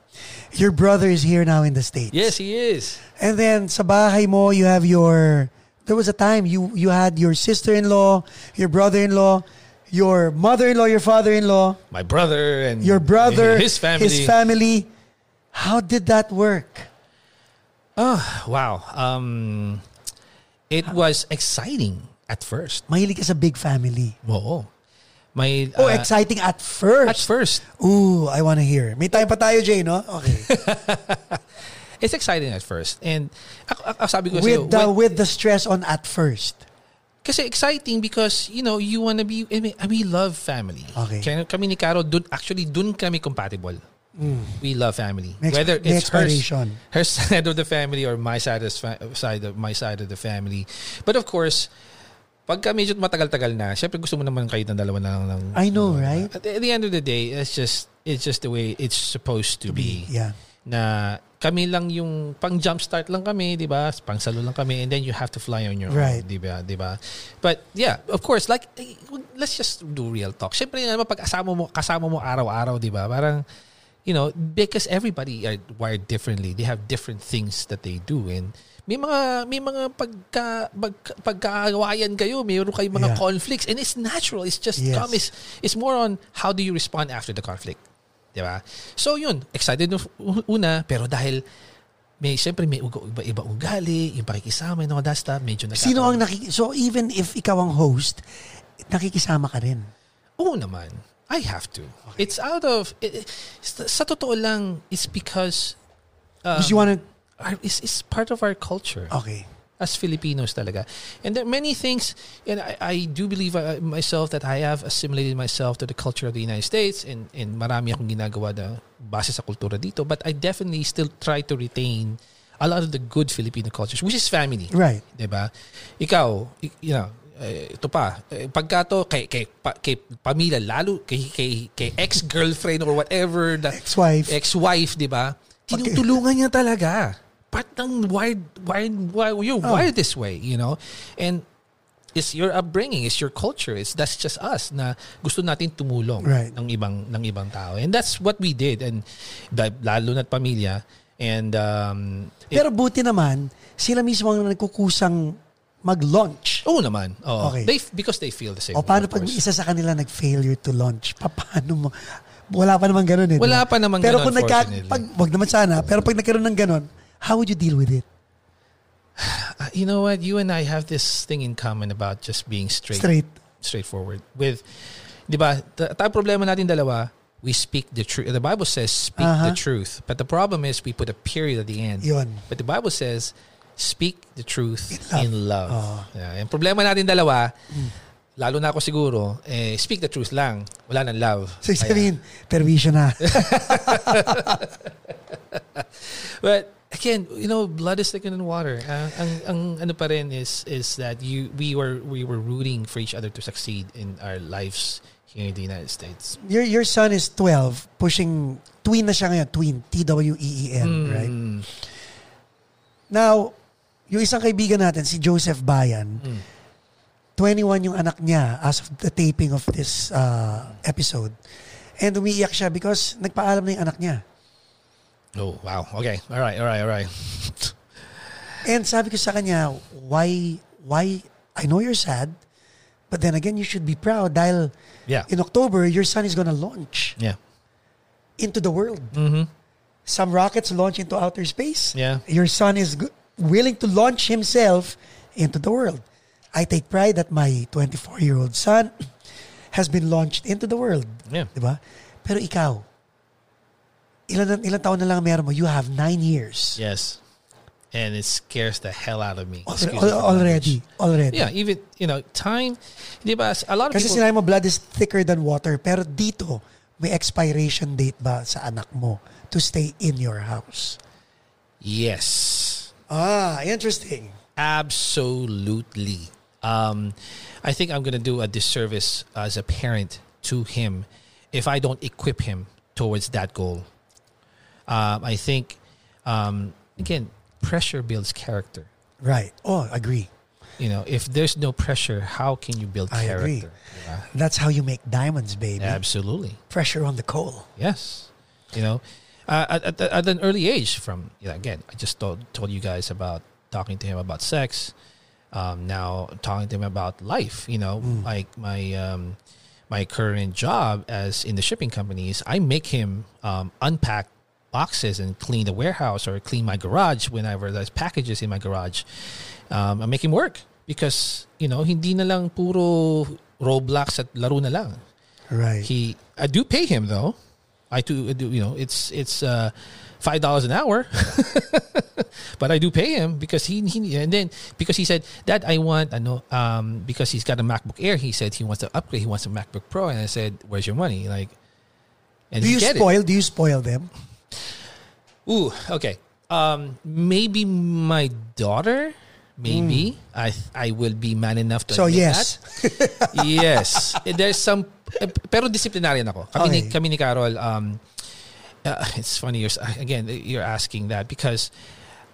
Your brother is here now in the States. Yes, he is. And then sa bahay mo, you have your there was a time you you had your sister-in-law, your brother-in-law, your mother-in-law, your father-in-law, My brother and your brother, his family. his family. How did that work? Oh, wow. Um, it was exciting at first. Mahilig ka sa big family. Oo. May, Oh, uh, exciting at first. At first. Ooh, I want to hear. May time pa tayo, Jay, no? Okay. It's exciting at first. And ako, ako sabi ko sa'yo, with the when- with the stress on at first. kasi exciting because, you know, you wanna be, I mean, we love family. Okay. Kaya kami ni Caro, dun, actually, dun kami compatible. We love family. Whether it's her, her side of the family or my side of, side of my side of the family. But of course, pagka medyo matagal-tagal na, syempre gusto mo naman kayo ng dalawa na lang. ng- I know, right? At the, at the end of the day, it's just it's just the way it's supposed to, be. Yeah. Na kami lang yung pang jump start lang kami, 'di ba? Pang salo lang kami and then you have to fly on your Right. own, 'di ba? 'Di ba? But yeah, of course, like eh, let's just do real talk. Syempre naman pag kasama mo kasama mo araw-araw, 'di ba? Parang you know, because everybody are wired differently. They have different things that they do and may mga may mga pagka pag, pagkaawayan kayo, mayroon kayong mga Yeah. conflicts and it's natural. It's just Yes. come it's, it's more on how do you respond after the conflict. 'Di ba? So yun, excited una pero dahil may siyempre may uga, iba, iba ugali, yung pakikisama and all that stuff, medyo nagkakaroon. Sino ang nakik... So even if ikaw ang host, nakikisama ka rin. Oo naman. I have to. It's out of it, it- sa, totoo lang it's because um, Because you wanna... our, it's, it's part of our culture. Okay. as Filipinos talaga. And there are many things, and I, I do believe uh, myself that I have assimilated myself to the culture of the United States and, and marami akong ginagawa na base sa kultura dito. But I definitely still try to retain a lot of the good Filipino cultures, which is family. Right. 'di ba? Ikaw, you know, eh, ito pa, eh, pagka to kay kay, pa, kay pamilya lalo kay kay, kay ex-girlfriend or whatever the Ex-wife. ex-wife, 'di ba? Tinutulungan niya talaga. Part ng wired wired, wired you're Oh. wired this way, you know? And it's your upbringing, it's your culture. It's that's just us na gusto natin tumulong Right. ng ibang ng ibang tao. And that's what we did and lalo na't pamilya and um it- Pero buti naman, sila mismo ang nagkukusang mag-launch. Oo naman. Oo. Okay. They, because they feel the same. O paano pag course. isa sa kanila nag-failure to launch? Pa- Paano mo? Wala pa naman ganun eh. Wala pa naman pero ganun, kung nagka, pag, wag naman sana, pero pag nagkaroon ng ganun, how would you deal with it? Uh, you know what? You and I have this thing in common about just being straight, Straight. straightforward. With, di ba, ta- tayo problema natin dalawa, we speak the truth. The Bible says speak Uh-huh. the truth. But the problem is we put a period at the end. Yun. But the Bible says speak the truth In in love. Oo. Yeah. Yung problema natin dalawa, lalo na ako siguro, eh, speak the truth lang. Wala nang love. So, sabihin, perwisyo na. But again, you know, blood is thicker than water. Uh, ang, ang ano pa rin is is that you we were we were rooting for each other to succeed in our lives here in the United States. your your son is 12, pushing, tween na siya ngayon, tween, T-W-E-E-N, right? Mm. Now, yung isang kaibigan natin, si Joseph Bayan, Mm. 21 yung anak niya as of the taping of this uh, episode. And umiiyak siya because nagpaalam na yung anak niya. Oh, wow. Okay. All right, all right, all right. And sabi ko sa kanya, why, why, I know you're sad, but then again, you should be proud dahil Yeah. in October, your son is gonna launch Yeah. into the world. Mm-hmm. Some rockets launch into outer space. Yeah. Your son is g- willing to launch himself into the world. I take pride that my 24-year-old son has been launched into the world. Yeah. Diba? Pero ikaw, ilan, ilan taon na lang meron mo? You have nine years. Yes. And it scares the hell out of me. Al- Excuse me al- for the already. Already. Yeah, even, you know, time, di ba, a lot of Kasi people, sinabi mo, blood is thicker than water. Pero dito, may expiration date ba sa anak mo to stay in your house? yes. Ah, interesting. Absolutely. Um, I think I'm going to do a disservice as a parent to him if I don't equip him towards that goal. Um, I think, um, again, pressure builds character. Right. Oh, agree. You know, if there's no pressure, how can you build I character? agree. That's how you make diamonds, baby. Absolutely. Pressure on the coal. Yes. You know, uh, at, at, at an early age, from you know, again, I just told, told you guys about talking to him about sex. Um, now talking to him about life. You know, like my um, my current job as in the shipping companies, I make him um, unpack boxes and clean the warehouse or clean my garage whenever there's packages in my garage. Um, I make him work because you know hindi na lang puro Roblox at laro na lang. Right. He, I do pay him though. I do, I do you know, it's it's uh, five dollars an hour, but I do pay him because he, he and then because he said that I want I know um because he's got a MacBook Air. He said he wants to upgrade. He wants a MacBook Pro, and I said, "Where's your money?" Like, and do you get it. spoil? Do you spoil them? Ooh, okay. Um, maybe my daughter. Maybe I I will be man enough to So yes. that. yes. There's some eh, pero disciplinarian ako. Kami ni kami ni Carol um uh, it's funny you're again you're asking that because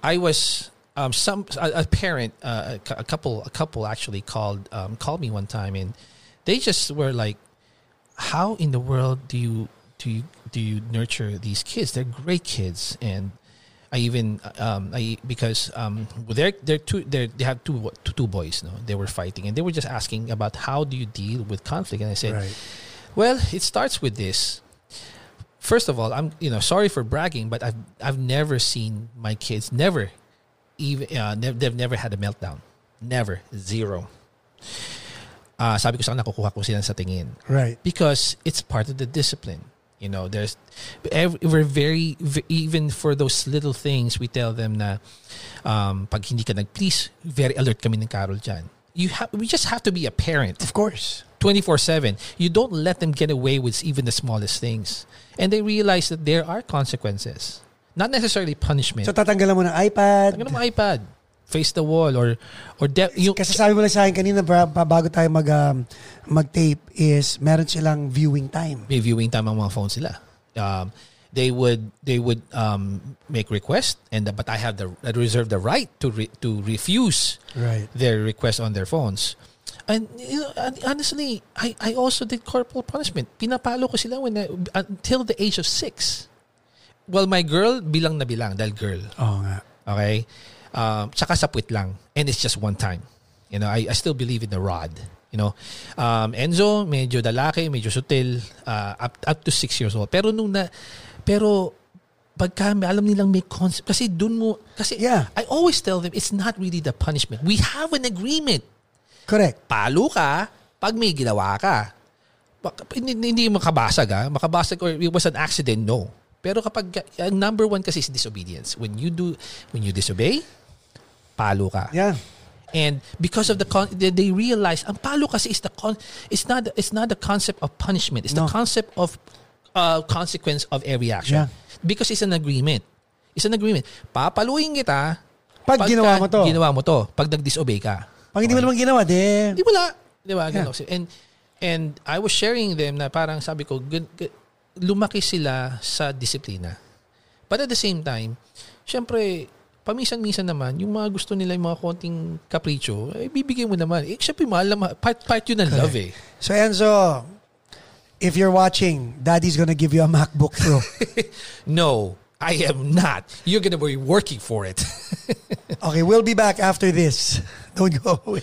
I was um some a, a parent uh, a a couple a couple actually called um called me one time and they just were like how in the world do you do you do you nurture these kids? They're great kids, and I even um I because um they're they're two they they have two, two two boys. No, they were fighting, and they were just asking about how do you deal with conflict, and I said, Right. well, it starts with this. First of all, I'm you know sorry for bragging, but I've I've never seen my kids never even uh, nev- they've never had a meltdown, never zero. Ah, sabi ko sa kanila, nakukuha ko sila sa tingin Right. because it's part of the discipline. You know, there's ev- we're very even for those little things we tell them na um, pag hindi ka nag-please, very alert kami ng Carol dyan. You have we just have to be a parent Of course. 24/7. You don't let them get away with even the smallest things. And they realize that there are consequences. Not necessarily punishment. So tatanggalan mo ng iPad. Ang mo iPad, face the wall or or de- yung Kasi sabi mo lang sa akin kanina ba- ba- bago tayo mag um, mag-tape is meron silang viewing time. may viewing time ang mga phones sila. Um, they would they would um, make requests and but I have the I reserve the right to re, to refuse Right. their request on their phones. And you know, hon- honestly, I, I also did corporal punishment. Pinapalo ko sila when I, until the age of six. Well, my girl, bilang na bilang, dahil girl. Oo nga. Okay? Um, tsaka sa puwit lang. And it's just one time. You know, I, I still believe in the rod. You know, um, Enzo, medyo dalaki, medyo sutil, uh, up, up to six years old. Pero nung na, pero pagka alam nilang may concept, kasi dun mo, kasi Yeah. I always tell them, it's not really the punishment. We have an agreement. Correct. Palo ka pag may ginawa ka. Hindi, hindi makabasag ha. Makabasag or it was an accident, no. Pero kapag, ang number one kasi is disobedience. When you do, when you disobey, palo ka. Yeah. And because of the con- they, realize ang palo kasi is the con it's not it's not the concept of punishment. It's No. the concept of uh, consequence of every action. Yeah. Because it's an agreement. It's an agreement. Papaluin kita Pag pagka ginawa mo to. Ginawa mo to. Pag nag-disobey ka. Pag hindi mo naman ginawa, de, Di wala. Di ba? Yeah. And, and I was sharing them na parang sabi ko, gun- gu- lumaki sila sa disiplina. But at the same time, syempre, paminsan-minsan naman, yung mga gusto nila, yung mga konting kapricho, eh, bibigyan mo naman. Eh, syempre, mahal na mahal. Part, part yun ng love eh. So Enzo, if you're watching, Daddy's gonna give you a MacBook Pro. No, I am not. You're gonna be working for it. okay, we'll be back after this. Don't go away.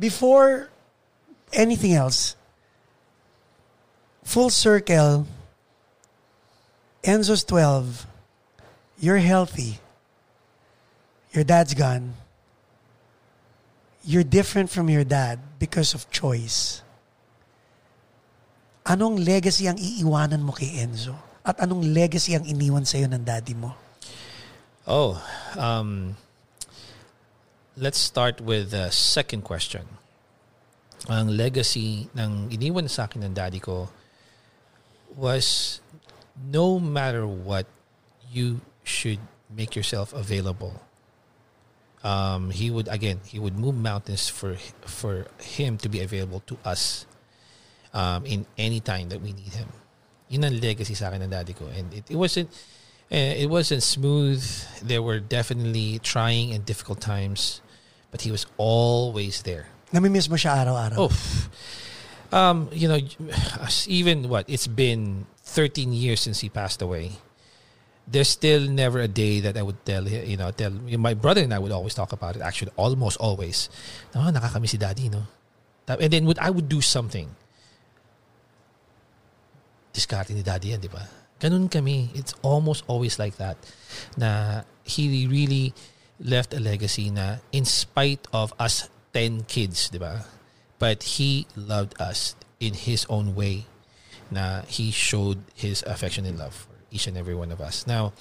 Before anything else, full circle, Enzo's 12, you're healthy, your dad's gone, you're different from your dad because of choice. Anong legacy ang iiwanan mo kay Enzo? At anong legacy ang iniwan sa'yo ng daddy mo? Oh, um, let's start with the second question. Ang legacy ng iniwan sa akin ng daddy ko was no matter what, you should make yourself available. Um, he would again, he would move mountains for for him to be available to us um, in any time that we need him. Yun ang legacy sa akin ng daddy ko. And it, it wasn't eh, it wasn't smooth. There were definitely trying and difficult times, but he was always there. Namimiss mo siya araw-araw? Oh, um, you know, even what it's been 13 years since he passed away. There's still never a day that I would tell you know, tell my brother and I would always talk about it. Actually, almost always. Nakakamiss si daddy, no. And then would I would do something. Discarding ni daddy yan, di ba? Ganun kami. It's almost always like that. Na he really left a legacy na in spite of us 10 kids, di ba? But he loved us in his own way. Na he showed his affection and love for each and every one of us. Now,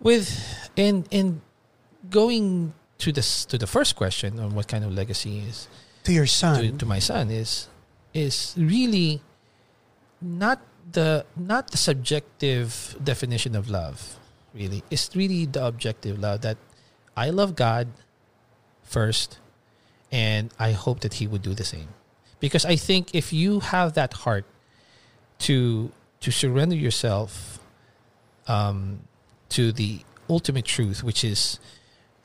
with and and going to this to the first question on what kind of legacy is To your to, son? to my son is is really not the not the subjective definition of love really it's really the objective love that i love god first and i hope that he would do the same because i think if you have that heart to to surrender yourself um, to the ultimate truth which is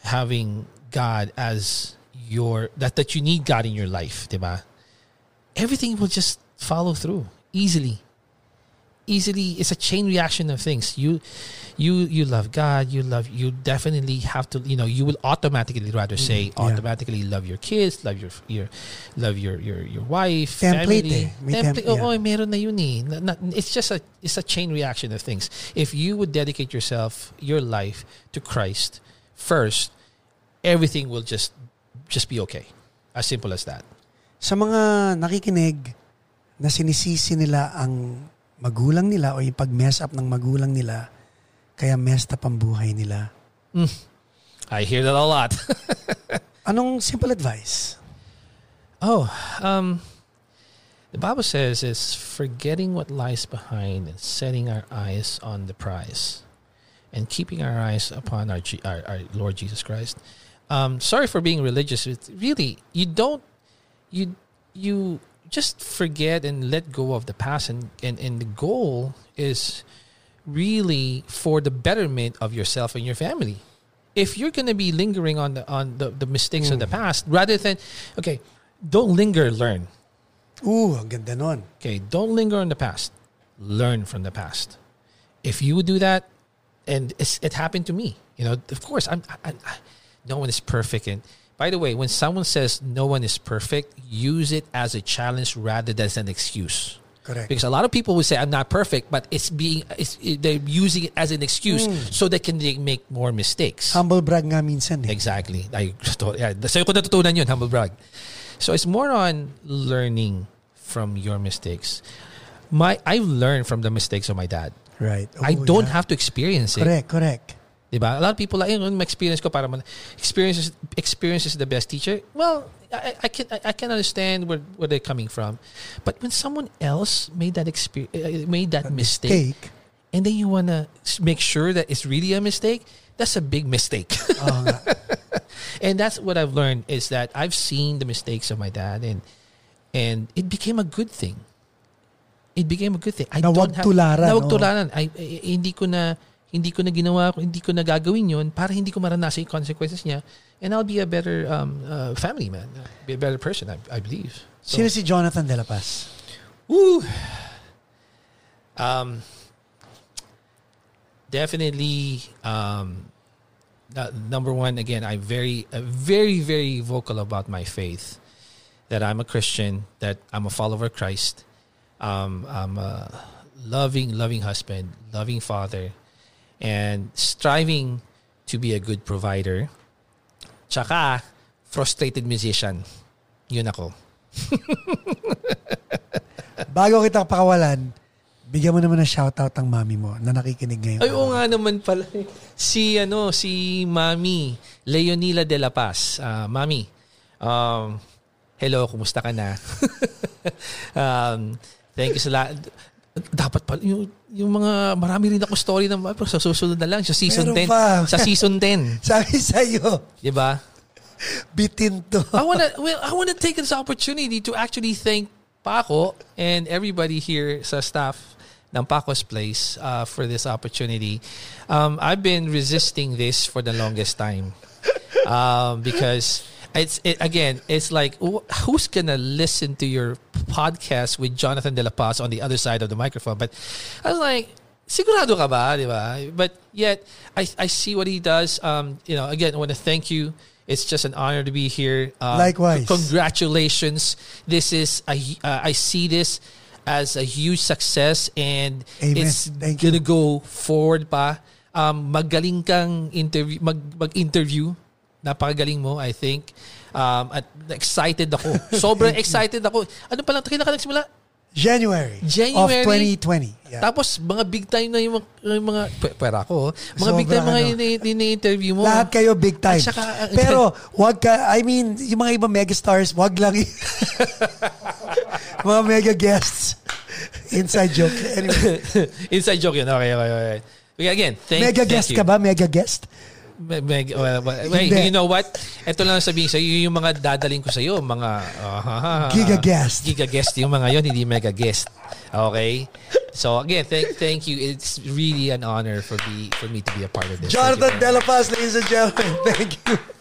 having god as your that that you need god in your life diba? everything will just follow through easily easily it's a chain reaction of things you you you love god you love you definitely have to you know you will automatically rather say yeah. automatically love your kids love your your love your your your wife Template family eh. May template temp- oo, yeah. meron na yun eh. Na- it's just a it's a chain reaction of things if you would dedicate yourself your life to Christ first everything will just just be okay as simple as that Sa mga nakikinig na sinisisi nila ang magulang nila o yung pag-mess up ng magulang nila, kaya messed up ang buhay nila. I hear that a lot Anong simple advice? Oh, um, the Bible says is forgetting what lies behind and setting our eyes on the prize, and keeping our eyes upon our G- our, our Lord Jesus Christ. Um, sorry for being religious. It's really, you don't, you you just forget and let go of the past, and and, and the goal is really for the betterment of yourself and your family. If you're going to be lingering on the on the, the mistakes of the mm. past, rather than okay, don't linger, learn. Ooh, ang ganda nun. Okay, don't linger on the past. Learn from the past. If you would do that, and it's, it happened to me, you know, of course, I'm, I, I, no one is perfect. And by the way, when someone says no one is perfect, use it as a challenge rather than as an excuse. Correct. Because a lot of people will say I'm not perfect, but it's being it's, it, they're using it as an excuse so they can they make more mistakes. Humble brag nga minsan eh. Exactly. I yeah, sa'yo ko natutunan yun, humble brag. So it's more on learning from your mistakes. My I've learned from the mistakes of my dad. Right. I Oh, don't yeah. have to experience it. Correct, correct. Diba? A lot of people like, yung experience ko para man, experience is, experience is the best teacher. Well, I, I can I, I can understand where, where they're coming from, but when someone else made that experience, eh, eh, made that mistake, Take. and then you wanna make sure that it's really a mistake, that's a big mistake. Oh, Oo and that's what I've learned is that I've seen the mistakes of my dad and And it became a good thing. It became a good thing. I Na wag tularan, Na wag no? tularan. I, I- hindi ko na hindi ko na ginawa, hindi ko na gagawin yun para hindi ko maranasan yung consequences niya. And I'll be a better um, uh, family man. Be a better person, I, I believe. So, Sino si Jonathan Dela Paz? Woo! Um, definitely, um, uh, number one, again, I'm very, uh, very, very vocal about my faith. That I'm a Christian, that I'm a follower of Christ. Um, I'm a loving, loving husband, loving father, and striving to be a good provider. Tsaka, frustrated musician. Yun ako. Bago kita pakawalan, bigyan mo naman ng shoutout ang mami mo na nakikinig ngayon. Ay, oo nga naman pala. Si, ano, si Mami Leonila de la Paz. Ah, Mami, um, hello, kumusta ka na? um, thank you sa lahat. Dapat pala, yung, yung mga, marami rin ako story na pero sa susunod na lang, sa season Meron 10. pa. Sa season 10. Sabi sa'yo, Di ba? bitin to. I wanna well, I wanna take this opportunity to actually thank Paco and everybody here sa staff ng Paco's Place uh, for this opportunity. Um, I've been resisting this for the longest time um, because it's it, again it's like wh- who's gonna listen to your podcast with Jonathan Dela Paz on the other side of the microphone? But I was like. Sigurado ka ba, di ba? But yet, I I see what he does. Um, you know, again, I want to thank you. It's just an honor to be here. Uh, Likewise. Congratulations. This is a, uh, I see this as a huge success and Amen. it's Thank gonna go forward pa. Um, magaling kang interview, mag, mag-interview. Napakagaling mo, I think. Um, at excited ako. Sobrang excited ako. Ano pa lang, kailan ka nagsimula? January, January? of 2020. Yeah. Tapos mga big time na yung mga, yung mga pwera ko, oh. mga big Sobra, time mga ano. ini- ini-interview mo. Lahat kayo big time. At saka, uh, Pero wag ka, I mean, yung mga ibang megastars, wag lang y- mga mega guests. Inside joke. Anyway, Inside joke yun. Okay, okay, okay. Okay, again, thank, mega thank guest you. ka ba? Mega guest? Me- meg- well, well, wait, you know what? Ito lang sabihin sa'yo, yung mga dadaling ko sa'yo, mga... ah, Giga guest. Giga guest yung mga yon hindi mega guest. Okay? So again, thank thank you. It's really an honor for me for me to be a part of this. Jonathan very De much. La Paz, ladies and gentlemen. Thank you.